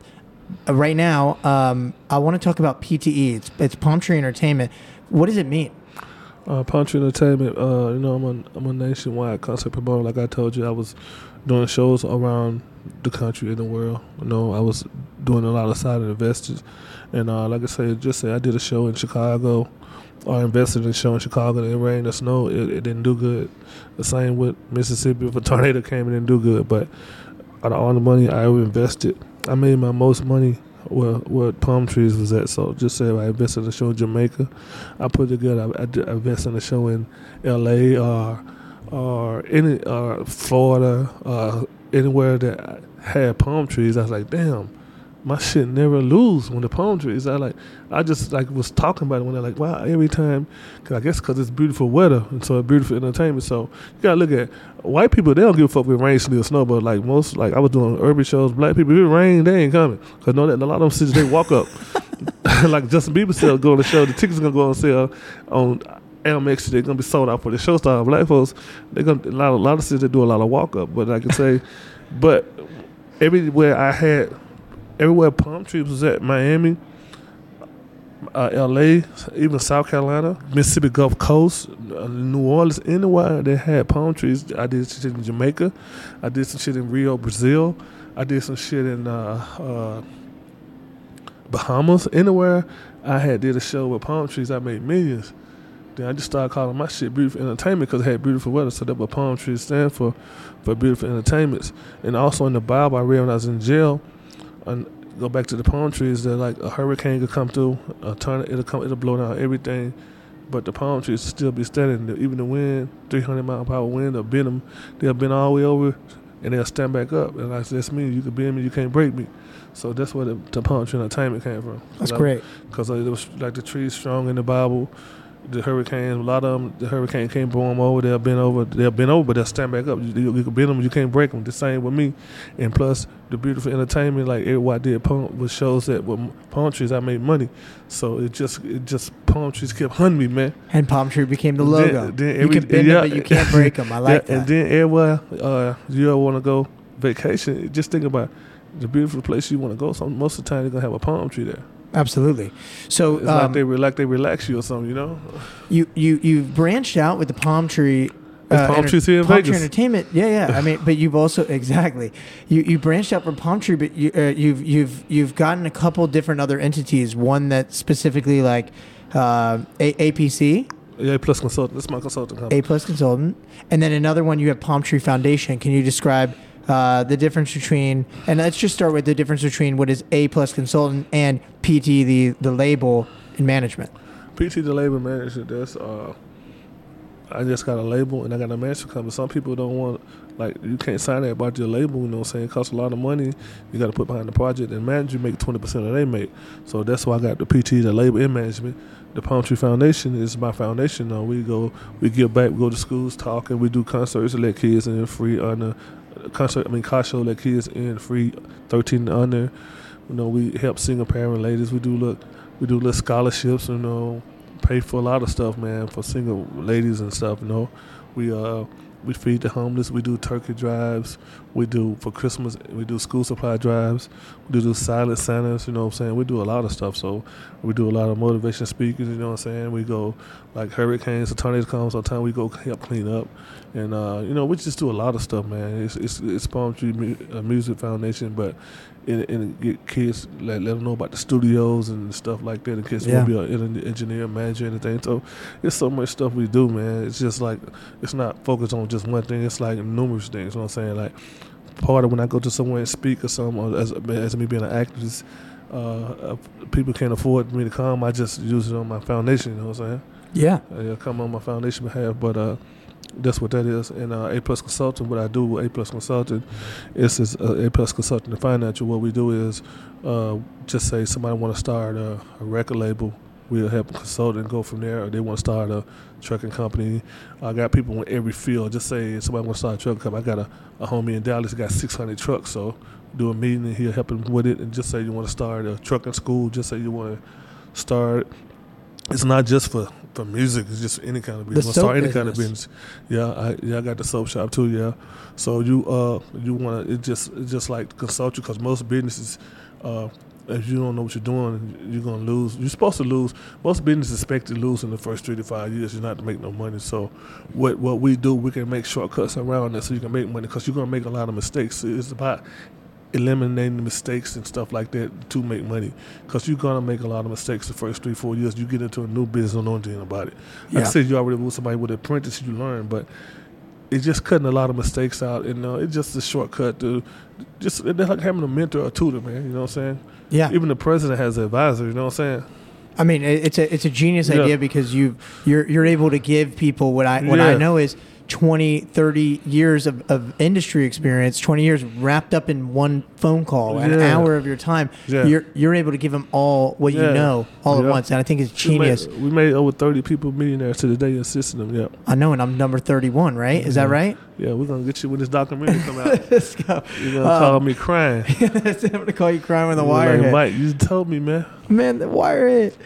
Uh, right now, um, I want to talk about PTE. It's, it's Palm Tree Entertainment. What does it mean? Uh, Punch Entertainment, uh, you know, I'm a, I'm a nationwide concert promoter. Like I told you, I was doing shows around the country and the world. You know, I was doing a lot of side investors. And uh, like I said, just say I did a show in Chicago. I invested in a show in Chicago. It rained or snow. It, it didn't do good. The same with Mississippi. If a tornado came, it didn't do good. But out of all the money I invested, I made my most money where where palm trees was at. So just say I invested in a show in Jamaica, I put together. I, I invested in a show in L.A. or or any uh, Florida, uh, anywhere that had palm trees. I was like, damn, my shit never lose when the palm trees. I like, I just like was talking about it when they're like, wow, every time, cause I guess because it's beautiful weather and so beautiful entertainment. So you gotta look at white people. They don't give a fuck with rain, sleet, or snow. But like most, like I was doing urban shows, black people, if it rain, they ain't coming. Cause know that a lot of them cities they walk up. like Justin Bieber said, go on the show. The tickets gonna go on sale on Amex. They're gonna be sold out for the show star. Black folks, they're gonna a lot, a lot of cities they do a lot of walk up. But I can say, but everywhere I had everywhere palm trees was at Miami, uh, L.A., even South Carolina, Mississippi Gulf Coast, uh, New Orleans, anywhere they had palm trees. I did shit in Jamaica, I did some shit in Rio, Brazil, I did some shit in uh, uh, Bahamas. Anywhere I had did a show with palm trees, I made millions. Then I just started calling my shit beautiful entertainment because it had beautiful weather. So that's what palm trees stand for, for beautiful entertainments. And also in the Bible I read when I was in jail and go back to the palm trees that like a hurricane could come through, a tornado it'll come, it'll blow down everything, but the palm trees still be standing. Even the wind, 300 mile per hour wind, will bend them. They'll bend all the way over, and they'll stand back up. And like that's me. You can bend me, you can't break me. So that's where the, the palm tree entertainment came from. That's great. Because it was like the trees strong in the Bible the hurricane, a lot of them, the hurricane can't blow them over. They'll bend over. They'll bend over, but they'll stand back up. You, you, you can bend them, you can't break them. The same with me. And plus, the beautiful entertainment, like everybody did, palm, which shows that with palm trees, I made money. So it just, it just palm trees kept hunting me, man. And palm tree became the logo. Then, then every, you can bend yeah, them, but you can't break them. I like yeah, that. And then everywhere uh, you ever want to go vacation, just think about the beautiful place you want to go. So most of the time, they're gonna have a palm tree there. Absolutely. So it's um, like they like they relax you or something, you know. You you you've branched out with the palm tree. Uh, palm trees here in palm Vegas. Tree Entertainment, yeah, yeah. I mean, but you've also exactly you you branched out from Palm Tree, but you uh, you've you've you've gotten a couple different other entities. One that specifically like uh, a- APC. Yeah, A plus consultant. That's my consulting company. A plus consultant, and then another one you have Palm Tree Foundation. Can you describe uh, the difference between, and let's just start with the difference between what is A plus consultant and PT, the, the label in management. PT the label manager. That's uh, I just got a label and I got a manager company. Some people don't want like you can't sign that about your label. You know what I'm saying? It costs a lot of money. You got to put behind the project. And manager make twenty percent of they make. So that's why I got the PT, the label, and management. The Palm Tree Foundation is my foundation. Though we go, we give back. We go to schools, talk, and we do concerts to let kids in free under concert. I mean, car show let kids in free, thirteen and under. You know, we help single parent ladies. We do look, we do little scholarships. You know pay for a lot of stuff, man, for single ladies and stuff. You know, we uh we feed the homeless. We do turkey drives. We do for Christmas. We do school supply drives. We do silent Santas. You know what I'm saying? We do a lot of stuff. So we do a lot of motivation speakers. You know what I'm saying? We go like hurricanes, or tornadoes come. Sometimes we go help clean up, and uh, you know we just do a lot of stuff, man. It's it's, it's Palm Tree Music Foundation, but and, and get kids let, let them know about the studios and stuff like that. In case yeah. to be an engineer, manager, anything. So it's so much stuff we do, man. It's just like it's not focused on just one thing. It's like numerous things. You know what I'm saying? Like part of when I go to somewhere and speak or something, as as me being an actress, uh, uh, people can't afford me to come. I just use it on my foundation. You know what I'm saying? Yeah. Uh, yeah, come on my foundation behalf, but. uh that's what that is. And uh, A Plus Consulting, what I do with A Plus Consulting is, is uh, A Plus Consulting and Financial. What we do is uh, just say somebody want to start a, a, record label, we'll help consult and go from there. Or they want to start a trucking company. I got people in every field. Just say somebody want to start a trucking company. I got a, a homie in Dallas got 600 trucks, so do a meeting and he'll help him with it. And just say you want to start a trucking school. Just say you want to start. It's not just for for music. It's just any kind of business. Start any kind of business. Yeah, I yeah I got the soap shop too. Yeah, so you uh you want to it just it just like consult you because most businesses. Uh, if you don't know what you're doing, you're gonna lose. You're supposed to lose. Most businesses expect to lose in the first three to five years. You're not to make no money. So, what what we do, we can make shortcuts around that so you can make money because you're gonna make a lot of mistakes. It's about eliminating the mistakes and stuff like that to make money because you're gonna make a lot of mistakes the first three four years you get into a new business don't know anything about it like yeah. i said you already with somebody with an apprentice you learn but it's just cutting a lot of mistakes out and uh, it's just a shortcut to just like having a mentor or tutor man you know what i'm saying yeah even the president has an advisor you know what i'm saying I mean, it's a it's a genius yeah. idea because you you're you're able to give people what I what yeah. I know is 20, 30 years of, of industry experience, 20 years wrapped up in one phone call, yeah. an hour of your time. Yeah. You're you're able to give them all what yeah. you know all at once. And I think it's genius. We made, we made, over 30 people millionaires to the day assisting them. Yeah. I know, and I'm number 31, right? Is that right? Yeah, we're going to get you when this documentary come out. Let's go. You're going to um, call me crying. I'm going to call you crying with the wire. Like, Mike, you told me, man. Man, the wire hit.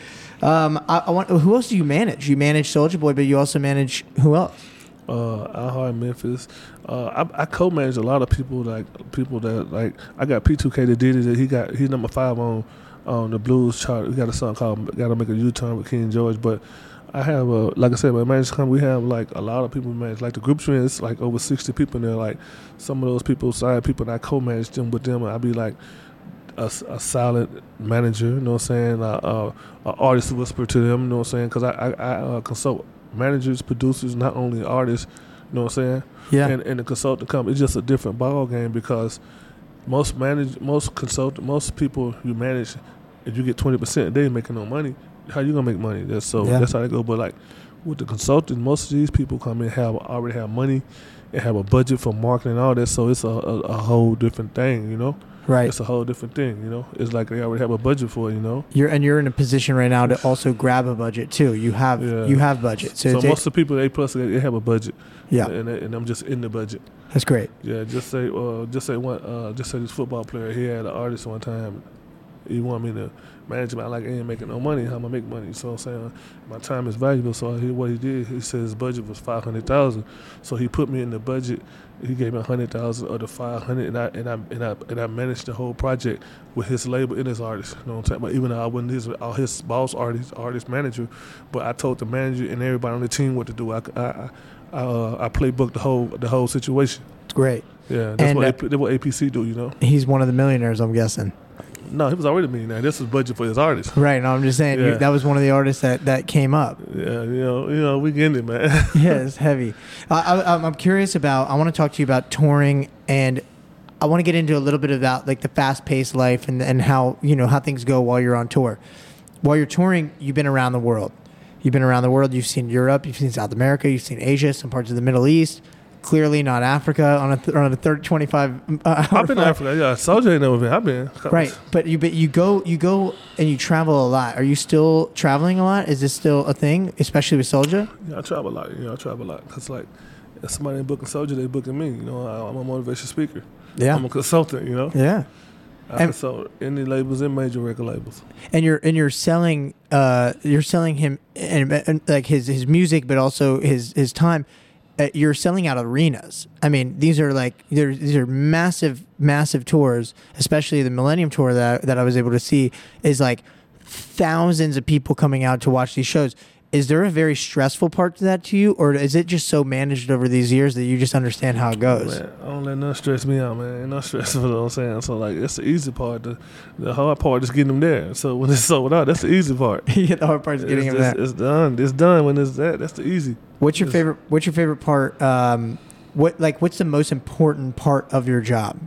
Um, I, I want. Who else do you manage? You manage Soulja Boy, but you also manage who else? Uh, iHeart Memphis. Uh, I, I, co-manage a lot of people like people that like I got P2K that did it. He got he's number five on on the blues chart. We got a song called "Got to Make a U-Turn" with King George. But I have a like I said, my management company. We have like a lot of people manage. Like the group trends, like over sixty people in there. Like some of those people, side people, and I co-manage them with them. And I be like. A, a silent manager, you know what I'm saying? Uh, uh, artist whisper to them, you know what I'm saying? Because I, I, I uh, consult managers, producers, not only artists. You know what I'm saying? Yeah. And, and the consultant company, it's just a different ball game because most manage, most consult, most people you manage, if you get twenty percent, they ain't making no money. How you gonna make money? That's so. Yeah. That's how they go. But like with the consulting, most of these people come in have already have money and have a budget for marketing and all that. So it's a, a, a whole different thing, you know. Right. It's a whole different thing, you know. It's like they already have a budget for it, you know. You're and you're in a position right now to also grab a budget too. You have yeah. you have budget. So, so most of the people A plus they have a budget. Yeah. And, and I'm just in the budget. That's great. Yeah. Just say uh, just say one uh, just say this football player he had an artist one time. He wanted me to manage him. I like I ain't making no money. How am I make money? So I'm saying my time is valuable. So he, what he did, he said his budget was five hundred thousand. So he put me in the budget he gave me a hundred thousand of the five hundred, and I and I and I and I managed the whole project with his label and his artist. You know what I'm saying? But even though I wasn't his his boss, artist, artist manager, but I told the manager and everybody on the team what to do. I I I, uh, I playbooked the whole the whole situation. Great. Yeah, that's and, what, uh, that's what APC do. You know. He's one of the millionaires, I'm guessing. No, he was already a millionaire. This was budget for his artist. Right. No, I'm just saying yeah. that was one of the artists that, that came up. Yeah, you know, you know, we get it, man. yeah, it's heavy. I, I, I'm curious about. I want to talk to you about touring, and I want to get into a little bit about like the fast paced life and and how you know how things go while you're on tour. While you're touring, you've been around the world. You've been around the world. You've seen Europe. You've seen South America. You've seen Asia. Some parts of the Middle East. Clearly not Africa on a th- on a third twenty five. Uh, I've been to Africa. Yeah, Soulja ain't never been. I've been. Right, but you but you go you go and you travel a lot. Are you still traveling a lot? Is this still a thing, especially with Soulja? Yeah, I travel a lot. Yeah, I travel a lot because like if somebody ain't booking Soulja, they booking me. You know, I, I'm a motivation speaker. Yeah, I'm a consultant. You know, yeah. I And- consult any labels and major record labels. and you're and you're selling uh you're selling him and, and like his his music but also his his time Uh, you're selling out arenas. I mean these are like these are massive massive tours especially the millennium tour that that i was able to see is like thousands of people coming out to watch these shows is there a very stressful part to that to you or is it just so managed over these years that you just understand how it goes Man, I don't let nothing stress me out, man. Ain't no stressful, you know what I'm saying? So, like, that's the easy part. The, the hard part is getting them there. So, when it's sold out, that's the easy part. yeah, the hard part is getting it's, it's, that it's done. It's done when it's that. That's the easy. What's your Yes. favorite? What's your favorite part? Um, what like what's the most important part of your job?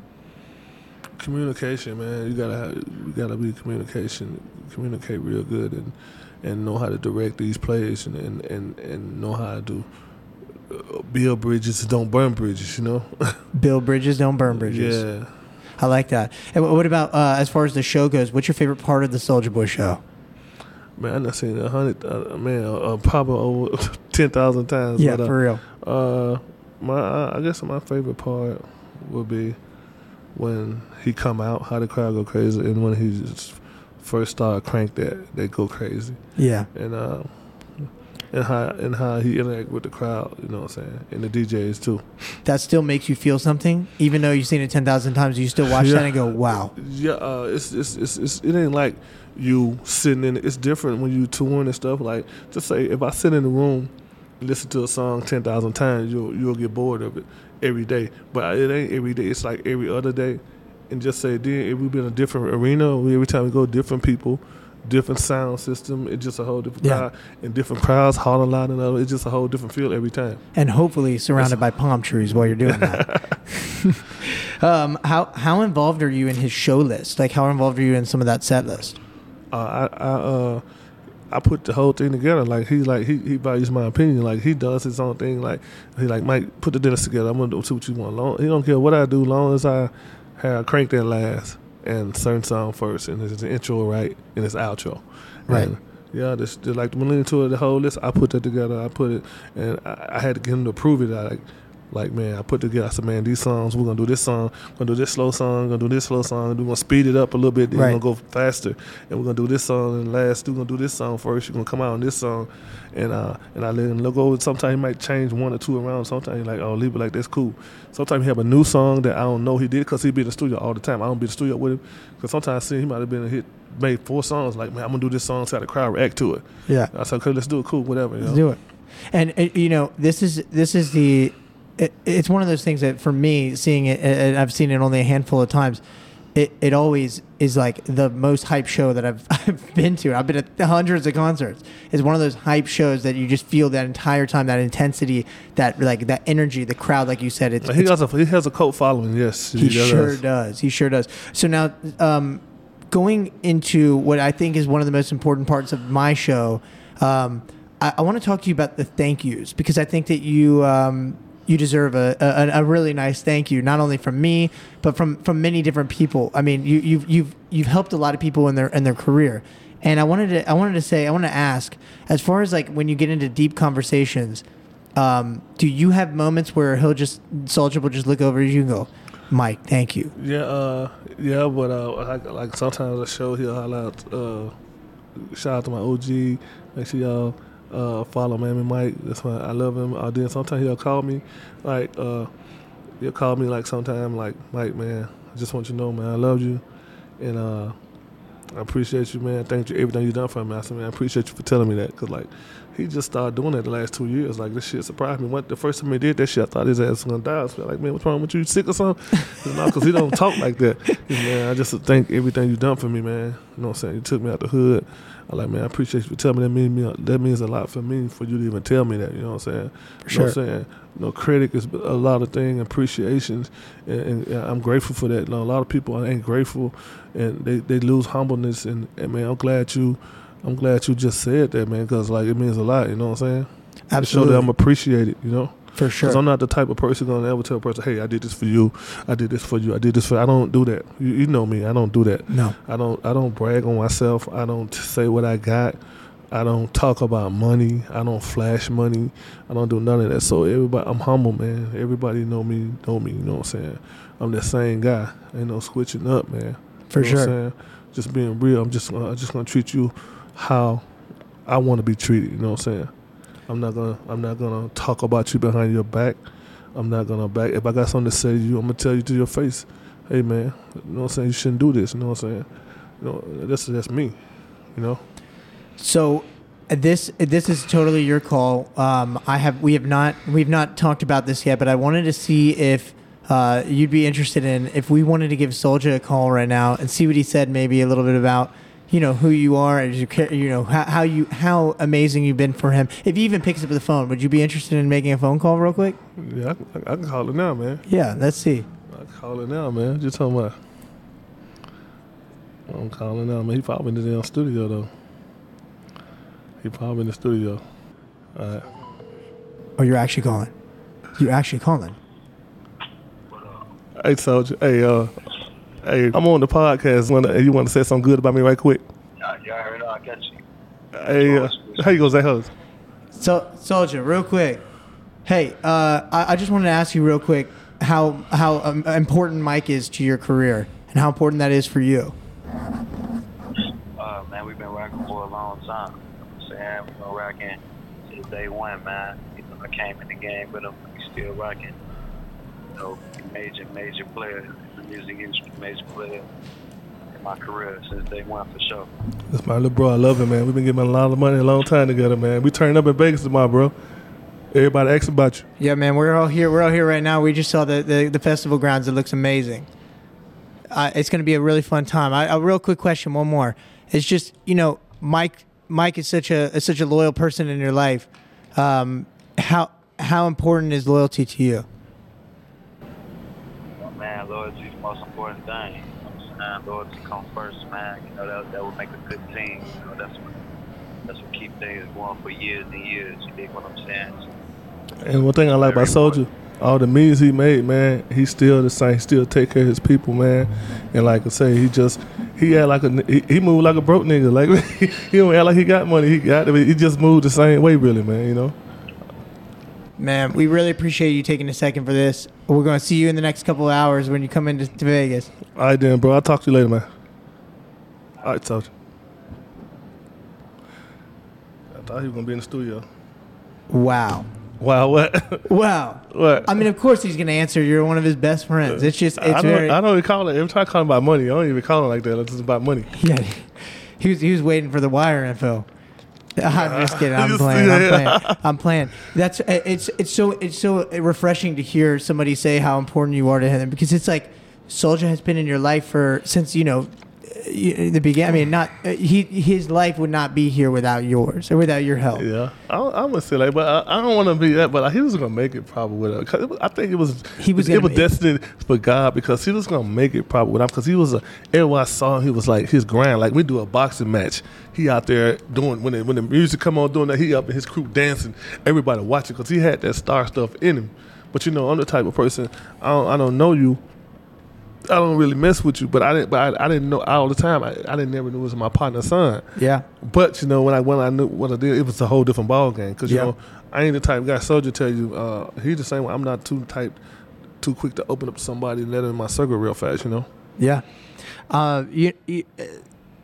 Communication, man. You gotta have, you gotta be communication. Communicate real good and and know how to direct these plays and and and, and know how to uh, build bridges don't burn bridges. You know. Build bridges, don't burn bridges. Yeah. I like that. And what about uh, as far as the show goes? What's your favorite part of the Soulja Boy show? Man, I done seen a hundred, uh, man, uh, probably over ten thousand times. Yeah, but, uh, for real. Uh, my I guess my favorite part would be when he come out, how the crowd go crazy, and when he just first started crank that, they go crazy, Yeah, and uh, and how and how he interact with the crowd, you know what I'm saying, and the DJs too. that still makes you feel something, even though you've seen it ten thousand times. You still watch Yeah. that and go, "Wow." Yeah, uh, it's, it's it's it's it ain't like you sitting in. It's different when you touring and stuff. Like just say if I sit in the room, and listen to a song ten thousand times, you'll you'll get bored of it every day. But it ain't every day. It's like every other day. And just say then if we be in a different arena, we, every time we go, different people, different sound system. It's just a whole different Yeah. crowd and different crowds hollering loud and other. It's just a whole different feel every time. And hopefully surrounded by palm trees while you're doing that. um, how how involved are you in his show list? Like, how involved are you in some of that set list? uh, I, I uh I put the whole thing together. Like he like he, he values my opinion. Like he does his own thing. Like he like Mike put the dinners together. I'm gonna do see what you want. Long, he don't care what I do, long as I have crank that last and certain song first, and it's the intro right and it's outro. Right. And, yeah, this, just like the Millennium Tour, the whole list. I put that together. I put it, and I, I had to get him to approve it. I like, like man, I put together. I said, man, these songs. We're gonna do this song. We're gonna do this slow song. We're gonna do this slow song. We're gonna speed it up a little bit. Then Right. we're gonna go faster, and we're gonna do this song and last. We're gonna do this song first. You're gonna come out on this song, and uh, and I let him look over. Sometimes he might change one or two around. Sometimes like, oh, leave it like that's cool. Sometimes he have a new song that I don't know he did because he be in the studio all the time. I don't be in the studio with him because sometimes I see he might have been a hit, made four songs. Like, man, I'm gonna do this song so the crowd react to it. Yeah. I said, okay, let's do it. Cool, whatever. You Let's know? do it. And uh, you know, this is this is the. It, it's one of those things that for me, seeing it, and I've seen it only a handful of times. It, it always is like the most hype show that I've, I've been to. I've been at hundreds of concerts. It's one of those hype shows that you just feel that entire time, that intensity, that like that energy, the crowd, like you said. It's, He it's has a he has a cult following. Yes, he does. sure does. He sure does. So now, um, going into what I think is one of the most important parts of my show, um, I, I want to talk to you about the thank yous because I think that you um, you deserve a, a, a really nice thank you, not only from me but from from many different people. I mean, you, you've you've you've helped a lot of people in their in their career. And I wanted to, I wanted to say, I want to ask, as far as like when you get into deep conversations, um, do you have moments where he'll just Soulja will just look over you and go, Mike, thank you. Yeah, uh, yeah, but uh, like, like sometimes a show he'll out. Uh, shout out to my OG. Make sure y'all uh, follow Miami Mike. That's why I love him. Uh, then sometimes he'll call me, like uh, he'll call me like sometime like Mike, man. I just want you to know, man, I love you, and uh, I appreciate you, man. Thank you everything you done for me. I said, man, I appreciate you for telling me that, cause like he just started doing that the last two years. Like this shit surprised me. What the first time he did that shit, I thought his ass was gonna die. I was like, man, what's wrong with you? You sick or something? know, cause he don't talk like that. Man, I just thank everything you done for me, man. You know what I'm saying? You took me out the hood. I like, man, I appreciate you for telling me that means me that means a lot for me for you to even tell me that. You know what I'm saying? For You know what. I'm saying? You know, credit is a lot of things, appreciations, and, and, and I'm grateful for that. You know, a lot of people ain't grateful, and they, they lose humbleness. And, and man, I'm glad you I'm glad you just said that, man, because like it means a lot. You know what I'm saying? To show Absolutely. that I'm appreciated. You know. For sure. Because. I'm not the type of person gonna ever tell a person, "Hey, I did this for you. I did this for you. I did this for." you. I don't do that. You, you know me. I don't do that. no. I don't. I don't brag on myself. I don't say what I got. I don't talk about money. I don't flash money. I don't do none of that. So everybody, I'm humble, man. Everybody know me. Know me. You know what I'm saying? I'm that same guy. Ain't no switching up, man. For You know what I'm sure. saying? Just being real. I'm just. I'm just gonna treat you how I want to be treated. You know what I'm saying? I'm not gonna. I'm not gonna talk about you behind your back. I'm not gonna back. If I got something to say to you, I'm gonna tell you to your face. Hey, man. You know what I'm saying? You shouldn't do this. You know what I'm saying? You know, that's that's me. You know. So this this is totally your call. Um, I have we have not we've not talked about this yet, but I wanted to see if uh, you'd be interested in if we wanted to give Soulja a call right now and see what he said, maybe a little bit about you know who you are and you, you know how, how you how amazing you've been for him. If he even picks up the phone, would you be interested in making a phone call real quick? Yeah, I, can- I can call it now, man. Yeah, let's see. I can call it now, man. Just talking about. I'm calling now, man. He probably in the damn studio though. He probably in the studio. All right. Oh, you're actually calling. You're actually calling. Hey, Soulja. Hey, uh, hey, I'm on the podcast. Wanna, you want to say something good about me right quick? Yeah, you heard I got you. Hey, uh, how you gonna say host? So, Soulja, real quick. Hey, uh, I, I just wanted to ask you real quick how how um, important Mike is to your career and how important that is for you. Uh, man, we've been rocking for a long time. You know I'm saying? We've been rocking since day one, man. You know, I came in the game with him. We still rocking. You know, major, major player in the music industry, major player in my career since day one for sure. That's my little bro. I love him, man. We've been getting a lot of money a long time together, man. We turned up in Vegas tomorrow, bro. Everybody asks about you. Yeah, man, we're all here. We're all here right now. We just saw the the, the festival grounds. It looks amazing. Uh, it's going to be a really fun time. I, a real quick question, one more. It's just you know, Mike. Mike is such a is such a loyal person in your life. Um, how how important is loyalty to you? Man, loyalty is the most important thing. You know Loyalty come first, man. You know, that, that would make a good team. You know, that's what, that's what keep things going for years and years. You dig what I'm saying? And one thing I like about Soulja, all the music he made, man, he still the same. He still take care of his people, man. And like I say, he just he act like a he, he moved like a broke nigga. Like he don't act like he got money. He got it. He just moved the same way, really, man. You know. Man, we really appreciate you taking a second for this. We're going to see you in the next couple of hours when you come into to Vegas. All right, then, bro. I'll talk to you later, man. All right, Soulja. I thought he was gonna be in the studio. Wow. Wow, what? Wow. what? I mean, of course he's going to answer. You're one of his best friends. It's just, it's I don't, very. I don't even call it. Every time I call him about money, I don't even call him like that. It's just about money. Yeah, he was he was waiting for the wire info. I'm just kidding. I'm playing. I'm playing. I'm playing. That's uh, it's it's so it's so refreshing to hear somebody say how important you are to him because it's like Soulja has been in your life for since you know the beginning. I mean, not uh, he his life would not be here without yours or without your help. Yeah, I, I would say like, but I, I don't want to be that. But he was gonna make it probably with her. 'Cause was- I think it was He was it gonna was destined for God because he was gonna make it probably with because he was a. Everyone I saw him, he was like his grand. Like we do a boxing match, he out there doing when the, when the music come on doing that. He up in his crew dancing, everybody watching because he had that star stuff in him. But you know, I'm the type of person I don't, I don't know you. I don't really mess with you, but I didn't. But I, I didn't know all the time. I, I didn't never know it was my partner's son. Yeah. But you know, when I when I knew what I did, it was a whole different ball game. Because you Yeah. know, I ain't the type of guy. Soulja tell you, uh, he's the same way. I'm not too type, too quick to open up to somebody and let them in my circle real fast. You know. Yeah. Uh, you, you, uh,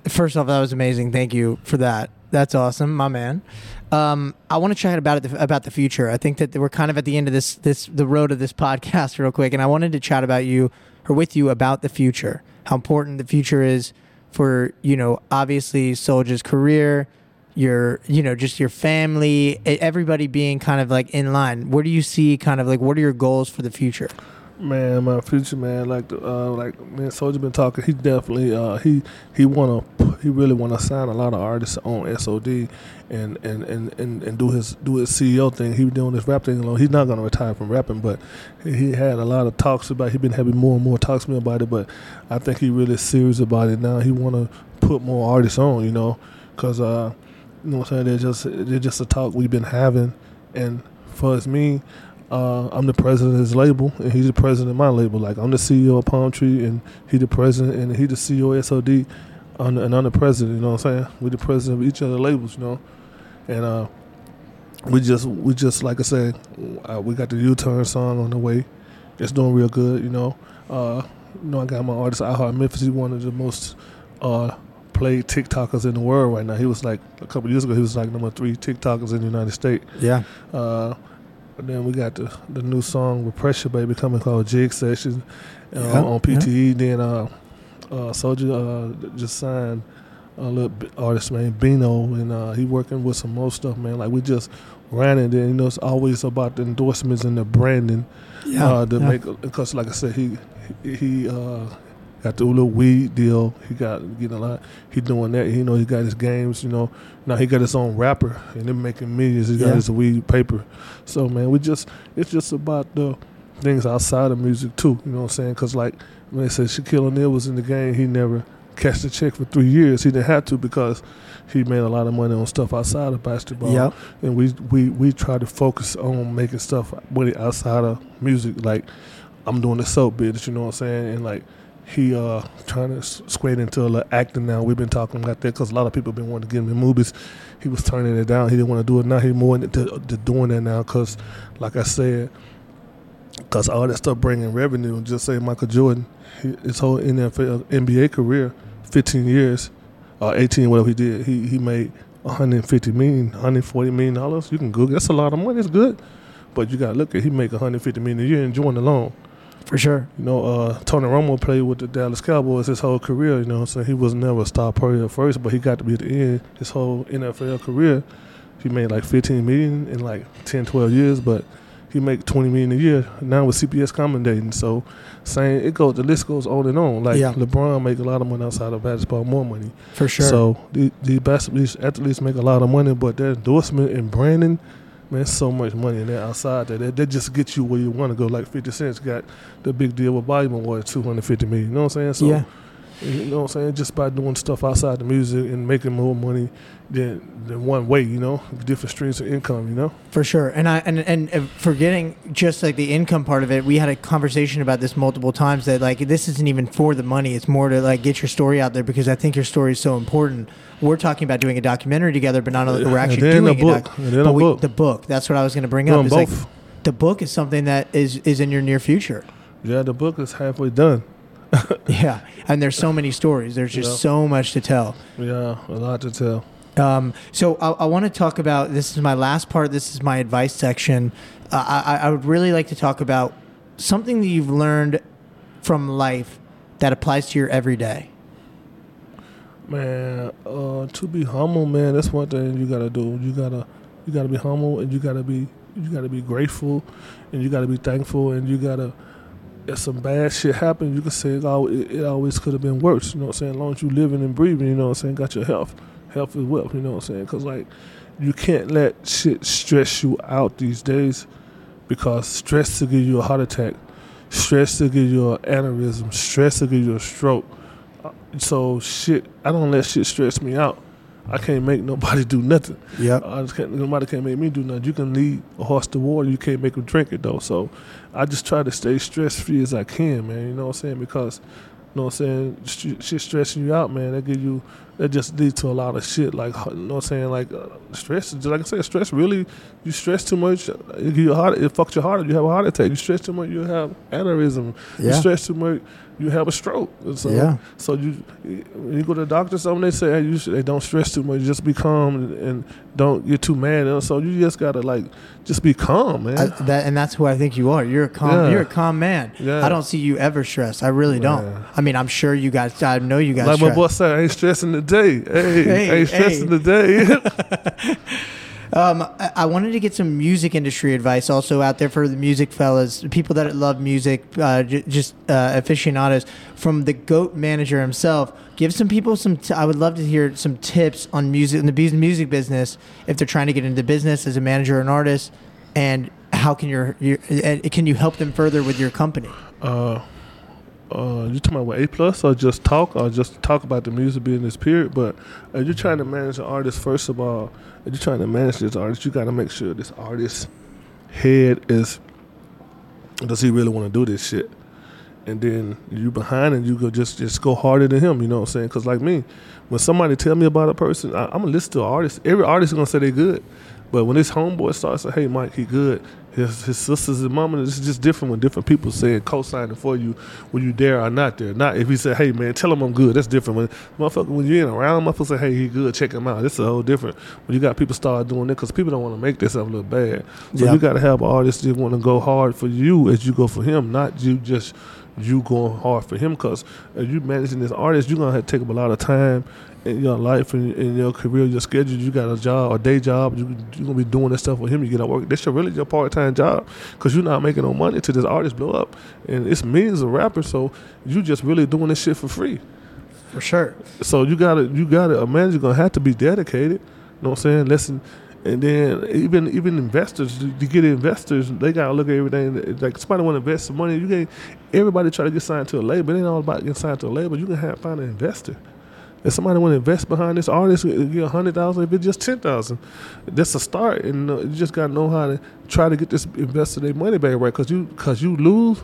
first off, that was amazing. Thank you for that. That's awesome, my man. Um, I want to chat about it about the future. I think that we're kind of at the end of this this the road of this podcast, real quick, and I wanted to chat about you or with you about the future. How important the future is for you know, obviously, Soulja's career, your you know, just your family, everybody being kind of like in line. Where do you see kind of like what are your goals for the future? Man, my future man, like the uh, like man, Soulja been talking. He definitely uh, he he wanna he really wanna sign a lot of artists on SOD, and and, and, and, and do his do his CEO thing. He doing this rap thing alone. He's not gonna retire from rapping, but he, had a lot of talks about. He been having more and more talks to me about it. But I think he really serious about it now. He wanna put more artists on, you know. because uh, you know what I'm saying. They're just they're just a talk we've been having, and for us, me, uh, I'm the president of his label, and he's the president of my label. Like I'm the CEO of Palm Tree, and he the president, and he the CEO of SOD, I'm the- and I'm the president. You know what I'm saying? We the president of each other labels, you know, and uh, we just we just like I said, uh, we got the U-turn song on the way. It's doing real good, you know. Uh, you know, I got my artist I Heart Memphis. He's one of the most uh, played TikTokers in the world right now. He was like a couple years ago. He was like number three TikTokers in the United States. Yeah. Uh, and then we got the the new song with Pressure Baby coming called Jig Session uh, Yeah, on PTE. Then uh, uh, Soulja uh, just signed a little artist named Bino, and uh, he working with some more stuff, man. Like we just ran it. And you know, it's always about the endorsements and the branding Yeah. uh, to yeah. make because like I said, he he, he uh, got the little weed deal. He got getting a lot. He doing that. You know, he got his games. You know, now he got his own rapper, and they're making millions. He got Yeah. his weed paper. So man, we just it's just about the things outside of music too. You know what I'm saying? Because like when they said Shaquille O'Neal was in the game, he never cashed a check for three years. He didn't have to because he made a lot of money on stuff outside of basketball Yep. and we we we try to focus on making stuff outside of music. Like I'm doing the soap business, you know what I'm saying, and like he uh trying to square into a acting now. We've been talking about that because a lot of people have been wanting to get him movies. He was turning it down. He didn't want to do it now. He more into to doing that now because, like I said, because all that stuff bringing revenue. Just say Michael Jordan, he, his whole NFL NBA career, 15 years, uh, 18 whatever he did, he he made 150 million, 140 million dollars. You can Google. That's a lot of money. It's good, but you got to look at he make 150 million a year enjoying the loan. For sure. You know, uh, Tony Romo played with the Dallas Cowboys his whole career. You know, so he was never a star player at first, but he got to be at the end his whole NFL career. He made like 15 million in like 10, 12 years, but he make 20 million a year now with CBS commentating. So, saying it goes, the list goes on and on. Like Yeah. LeBron make a lot of money outside of basketball, more money. For sure. So the the basketball these athletes make a lot of money, but their endorsement and branding, man, so much money in there outside that that, just gets you where you want to go. Like Fifty Cent's got the big deal with Volume Award, two hundred fifty million. You know what I'm saying? So yeah. You know what I'm saying? Just by doing stuff outside the music and making more money than than one way. You know, different streams of income. You know. For sure, and I and and forgetting just like the income part of it, we had a conversation about this multiple times. That like this isn't even for the money; it's more to like get your story out there because I think your story is so important. We're talking about doing a documentary together, but not only we're actually doing a book. doc- And then a but we- book. the book. That's what I was going to bring up. Is like the book is something that is is in your near future. Yeah, the book is halfway done. Yeah, and there's so many stories. There's just Yeah. so much to tell. Yeah, a lot to tell. Um, so I, I want to talk about this is my last part. This is my advice section. Uh, I, I would really like to talk about something that you've learned from life that applies to your everyday. Man, uh, to be humble, man, that's one thing you gotta do. You gotta, you gotta be humble, and you gotta be, you gotta be grateful, and you gotta be thankful, and you gotta. If some bad shit happened, you can say it, al- it, always could have been worse. You know what I'm saying? As long as you're living and breathing, you know what I'm saying. Got your health, health is wealth. You know what I'm saying? Because like, you can't let shit stress you out these days, because stress to give you a heart attack, stress to give you an aneurysm, stress to give you a stroke. Uh, so shit, I don't let shit stress me out. I can't make nobody do nothing. Yeah, I just can't, nobody can't make me do nothing. You can lead a horse to water, you can't make him drink it though. So I just try to stay stress free as I can, man. You know what I'm saying? Because you know what I'm saying, Sh- shit stressing you out, man. That give you that just leads to a lot of shit. Like you know what I'm saying, like uh, stress. Like I said, stress really. You stress too much, it you heart. It fucks your heart. up. You have a heart attack. You stress too much, you have aneurysm. You stress too much, you have a stroke. So, Yeah. So you when you go to the doctor, something they say hey, you should, they don't stress too much. Just be calm and, don't get too mad. And so you just gotta like just be calm, man. I, that and that's who I think you are. You're a calm. Yeah. You're a calm man. Yeah. I don't see you ever stressed. I really don't. Yeah. I mean, I'm sure you guys. I know you guys. like my boy said, I ain't stressing today. Hey, Hey, I ain't stressing today. Um, I, I wanted to get some music industry advice also out there for the music fellas, people that love music, uh, j- just uh, aficionados. From the goat manager himself, give some people some. T- I would love to hear some tips on music in the music business if they're trying to get into business as a manager or an artist, and how can your, your can you help them further with your company? uh, uh, you talking about A plus or just talk or just talk about the music business period. But if you're trying to manage an artist, first of all, if you're trying to manage this artist, you got to make sure this artist head is does he really want to do this shit? And then you behind and you go just just go harder than him. You know what I'm saying? Because like me, when somebody tell me about a person, I, I'm gonna listen to an artist. Every artist is gonna say they good. But when this homeboy starts saying, "Hey, Mike, he good," his his sisters and mama, it's just different when different people saying co-signing for you when you there or not there. Not if he say, "Hey, man, tell him I'm good." That's different. When motherfucker, when you ain't around, motherfucker say, "Hey, he good, check him out." This is a whole different. When you got people start doing that because people don't want to make a little bad. So Yeah. you got to have artists that want to go hard for you as you go for him, not you just you going hard for him. Because as you managing this artist, you're gonna have to take up a lot of time in your life and in your career, your schedule. You got a job, a day job. You you gonna be doing this stuff with him. You get out work. This your really your part time job because you're not making no money till this artist blow up, and it's millions of rappers. So you just really doing this shit for free. For sure. So you gotta you gotta a manager gonna have to be dedicated. You know what I'm saying? Listen, and then even even investors to to get investors, they gotta look at everything. Like somebody want to invest some money, you can't. Everybody try to get signed to a label. It ain't all about getting signed to a label. You can have find an investor. If somebody want to invest behind this artist, uh, get a hundred thousand. If it's just ten thousand, that's a start. And uh, you just gotta know how to try to get this investor their money back right. Cause you cause you lose.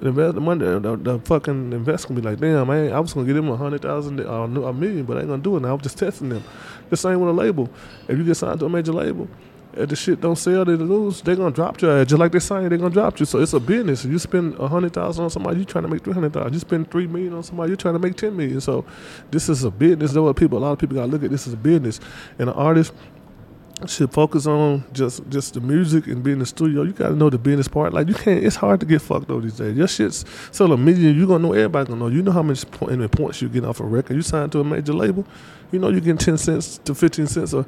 The money, the, the fucking investor be like, damn, man, I was gonna get them a hundred thousand or a million, but I ain't gonna do it now. I'm just testing them. The same with a label. If you get signed to a major label, if the shit don't sell, they lose. They're gonna drop ass just like they saying they're gonna drop you. So it's a business. You spend a hundred thousand on somebody, you trying to make three hundred thousand. You spend three million on somebody, you're trying to make ten million. So this is a business. That's what people. A lot of people gotta look at this as a business. And an artist should focus on just just the music and being in the studio. You gotta know the business part. Like you can't. It's hard to get fucked over these days. Your shit's sell a million. You gonna know everybody gonna know. You know how much point, points you get off a record. You signed to a major label. You know you getting ten cents to fifteen cents or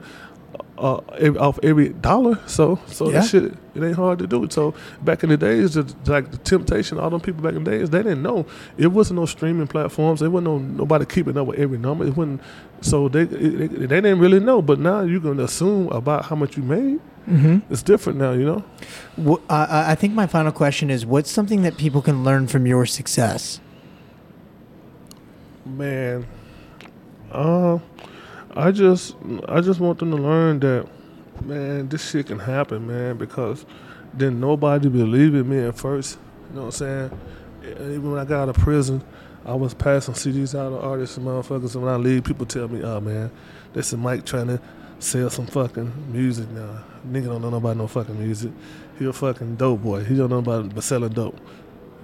uh, off every dollar. So so Yeah. that shit it ain't hard to do. So back in the days, the, like the Temptation, all them people back in the days, they didn't know. It wasn't no streaming platforms. There wasn't no nobody keeping up with every number. It wasn't. So they it, they didn't really know. But now you can assume about how much you made. Mm-hmm. It's different now, you know. Wh- I I think my final question is: What's something that people can learn from your success? Man, uh, I just I just want them to learn that, man, this shit can happen, man, because then nobody believed in me at first. You know what I'm saying? Even when I got out of prison, I was passing CDs out to artists and motherfuckers, and when I leave, people tell me, "Oh man, this is Mike trying to sell some fucking music now. Nigga don't know about no fucking music. He a fucking dope boy. He don't know about but selling dope.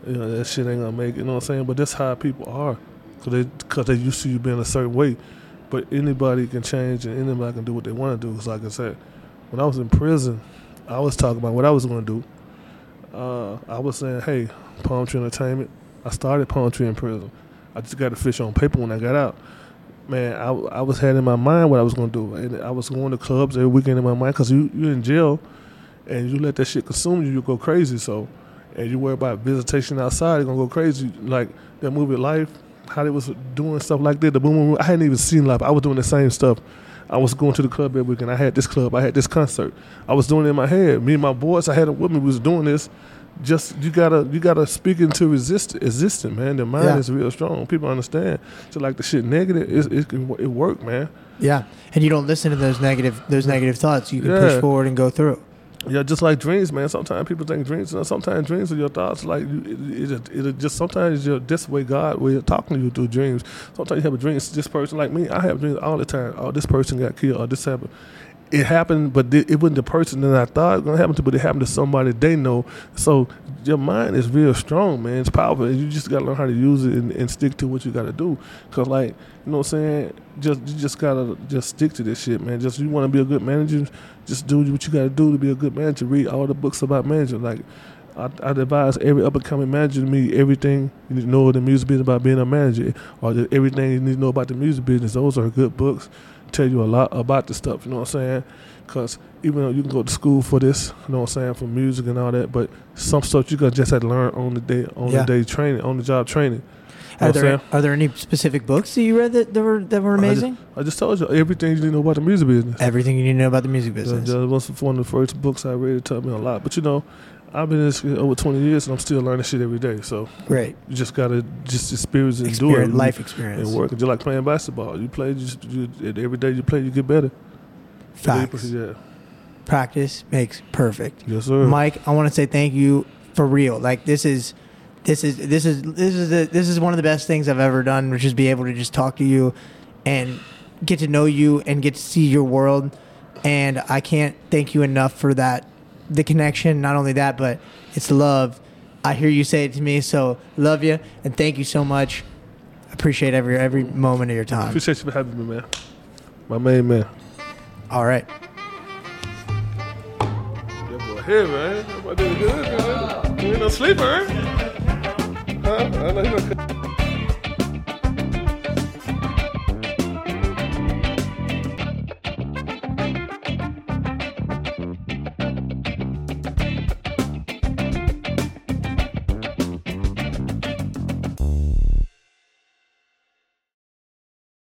You know that shit ain't gonna make it. You know what I'm saying? But that's how people are, cause they cause they used to you being a certain way. But anybody can change and anybody can do what they want to do. Cause like I said, when I was in prison, I was talking about what I was gonna do. Uh, I was saying, hey, Palm Tree Entertainment. I started Palm Tree in prison. I just got a fish on paper when I got out. Man, I, I was had in my mind what I was gonna do, and I was going to clubs every weekend in my mind. Cause you you're in jail, and you let that shit consume you, you go crazy. So, and you worry about visitation outside, you're gonna go crazy. Like that movie Life, how they was doing stuff like that. The boom, boom, boom. I hadn't even seen Life. I was doing the same stuff. I was going to the club every weekend. I had this club. I had this concert. I was doing it in my head. Me and my boys, I had with me. We was doing this. Just you gotta you gotta speak into resist existing, man. The mind Yeah. is real strong. People understand. So like the shit negative, it, it can it work, man. Yeah, and you don't listen to those negative those negative thoughts. You can push forward and go through. Yeah, just like dreams, man. Sometimes people think dreams. And sometimes dreams are your thoughts. Like you, it, it, it just sometimes you're this way God way talking to you through dreams. Sometimes you have a dream. This person like me. I have dreams all the time. Oh, this person got killed. Or this happened. It happened, but it wasn't the person that I thought it was gonna happen to. But it happened to somebody they know. So your mind is real strong, man. It's powerful. And you just gotta learn how to use it and, and stick to what you gotta do. Cause like you know what I'm saying. Just you just gotta just stick to this shit, man. Just you want to be a good manager just do what you got to do to be a good manager. Read all the books about managing. Like I, I advise every up and coming manager to me everything you need to know the music business about being a manager, or everything you need to know about the music business. Those are good books. Tell you a lot about the stuff. You know what I'm saying? Cause even though you can go to school for this, you know what I'm saying, for music and all that, but some stuff you gonna just have to learn on the day, on Yeah. the day training, on the job training. Are know what I'm there are there any specific books that you read that, that were that were amazing? I just told you everything you need to know about the music business. Everything you need to know about the music That business. that was one of the first books I read. It taught me a lot. But you know, I've been in this over 20 years and I'm still learning shit every day. So Great you just gotta just experience and do it. experience, life experience. and work. Just like playing basketball, you play. You just you, every day you play, you get better. Facts. Yeah. Practice makes perfect. Yes, sir. Mike, I want to say thank you for real. Like this is, this is this is this is the, this is one of the best things I've ever done, which is be able to just talk to you, and get to know you and get to see your world. And I can't thank you enough for that, the connection. Not only that, but it's love. I hear you say it to me, so love you and thank you so much. Appreciate every every moment of your time. Appreciate you for having me, man. My main man. All right. That boy here, man. Boy doing good, man. You ain't no sleeper, huh?